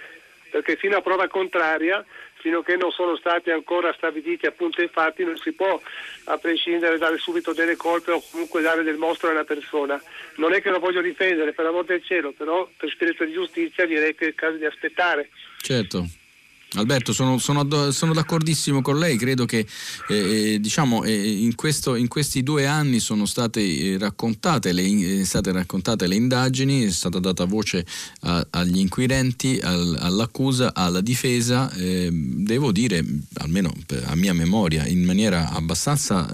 perché fino a prova contraria, fino a che non sono stati ancora stabiliti appunto i fatti, non si può a prescindere dare subito delle colpe o comunque dare del mostro a una persona. Non è che lo voglio difendere, per l'amor del cielo, però per spirito di giustizia direi che è il caso di aspettare. Certo. Alberto, sono, sono- sono d'accordissimo con lei, credo che eh, eh, diciamo, eh, in, questo- in questi due anni sono state, eh, raccontate le, eh, state raccontate le indagini, è stata data voce a- agli inquirenti, al- all'accusa, alla difesa, eh, devo dire, almeno a mia memoria, in maniera abbastanza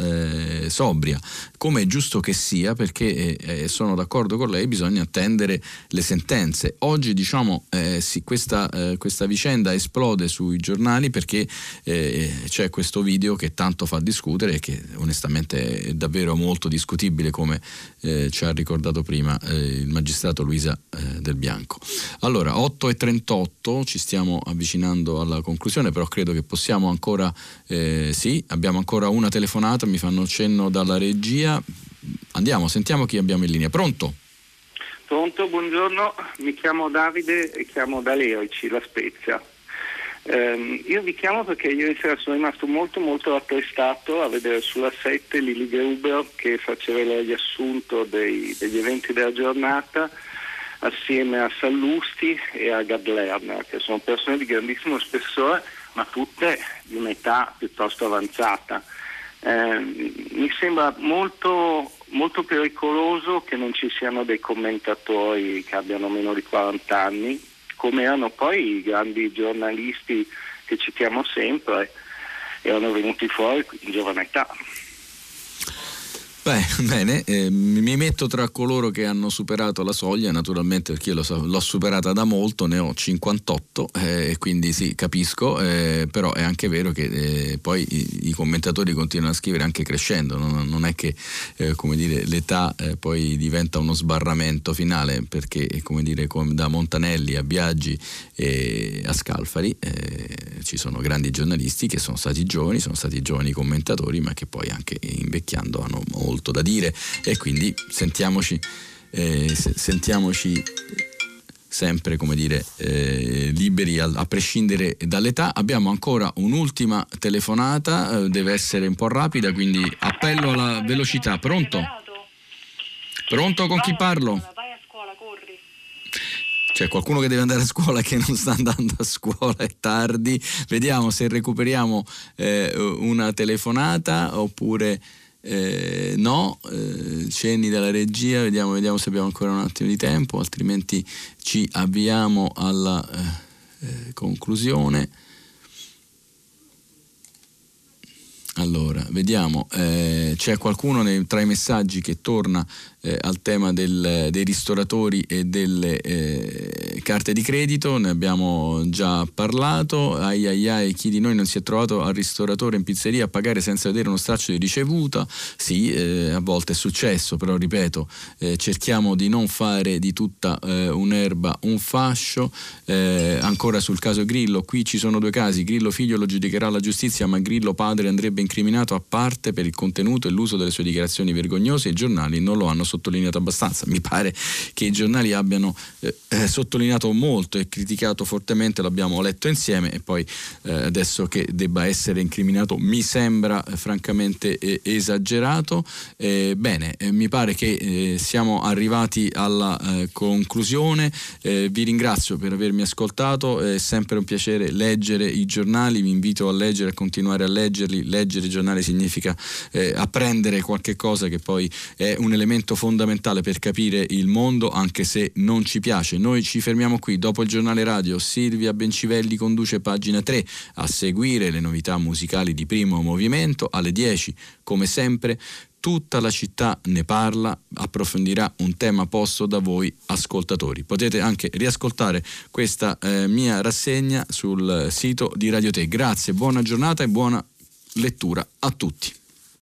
sobria, come è giusto che sia, perché sono d'accordo con lei, bisogna attendere le sentenze. Oggi diciamo sì, questa, questa vicenda esplode sui giornali perché eh, c'è questo video che tanto fa discutere e che onestamente è davvero molto discutibile come eh, ci ha ricordato prima eh, il magistrato Luisa eh, Del Bianco. Allora, 8.38, ci stiamo avvicinando alla conclusione, però credo che possiamo ancora, eh, sì, abbiamo ancora una telefonata, mi fanno cenno dalla regia. Andiamo, sentiamo chi abbiamo in linea. Pronto? Pronto, buongiorno, mi chiamo Davide e chiamo da Leoici, La Spezia. Eh, io vi chiamo perché ieri sera sono rimasto molto molto rattristato a vedere sulla 7 Lili Gruber che faceva il riassunto dei, degli eventi della giornata assieme a Sallusti e a Gad Lerner, che sono persone di grandissimo spessore, ma tutte di un'età piuttosto avanzata. Eh, mi sembra molto, molto pericoloso che non ci siano dei commentatori che abbiano meno di 40 anni, come erano poi i grandi giornalisti che citiamo sempre, erano venuti fuori in giovane età. Beh, bene, eh, mi metto tra coloro che hanno superato la soglia, naturalmente perché io so, l'ho superata da molto, ne ho 58 e eh, quindi sì, capisco, eh, però è anche vero che eh, poi i, i, commentatori continuano a scrivere anche crescendo, non, non è che eh, dire, l'età eh, poi diventa uno sbarramento finale, perché come dire, come da Montanelli a Biaggi e a Scalfari ci sono grandi giornalisti che sono stati giovani, sono stati giovani commentatori, ma che poi anche invecchiando hanno molto molto da dire e quindi sentiamoci, eh, sentiamoci sempre come dire eh, liberi a, a, prescindere dall'età abbiamo ancora un'ultima telefonata eh, deve essere un po' rapida quindi appello alla velocità pronto? pronto con chi parlo? c'è qualcuno che deve andare a scuola che non sta andando a scuola, è tardi. Vediamo se recuperiamo eh, una telefonata oppure eh, no, eh, cenni dalla regia, vediamo, vediamo, se abbiamo ancora un attimo di tempo, altrimenti ci avviamo alla eh, eh conclusione. Allora, vediamo, eh, c'è qualcuno nei, tra i messaggi che torna eh, al tema del, dei ristoratori e delle eh, carte di credito, ne abbiamo già parlato, ai ai ai chi di noi non si è trovato al ristoratore in pizzeria a pagare senza vedere uno straccio di ricevuta, sì, eh, a volte è successo, però ripeto, eh, cerchiamo di non fare di tutta eh, un'erba un fascio, eh, ancora sul caso Grillo, qui ci sono due casi, Grillo figlio lo giudicherà la giustizia, ma Grillo padre andrebbe incriminato a parte per il contenuto e l'uso delle sue dichiarazioni vergognose, i giornali non lo hanno sottolineato abbastanza. Mi pare che i giornali abbiano eh, eh, sottolineato molto e criticato fortemente, l'abbiamo letto insieme e poi eh, adesso che debba essere incriminato mi sembra eh, francamente eh, esagerato. Bene, mi pare che siamo arrivati alla conclusione. vi ringrazio per avermi ascoltato, è sempre un piacere leggere i giornali, vi invito a leggere, a continuare a leggerli. Leggere i giornali significa apprendere qualche cosa che poi è un elemento fondamentale per capire il mondo anche se non ci piace. Noi ci fermiamo qui, dopo il giornale radio Silvia Bencivelli conduce pagina 3 a seguire le novità musicali di primo movimento alle 10 come sempre tutta la città ne parla, approfondirà un tema posto da voi ascoltatori. Potete anche riascoltare questa eh, mia rassegna sul sito di Radio Te. Grazie, buona giornata e buona lettura a tutti.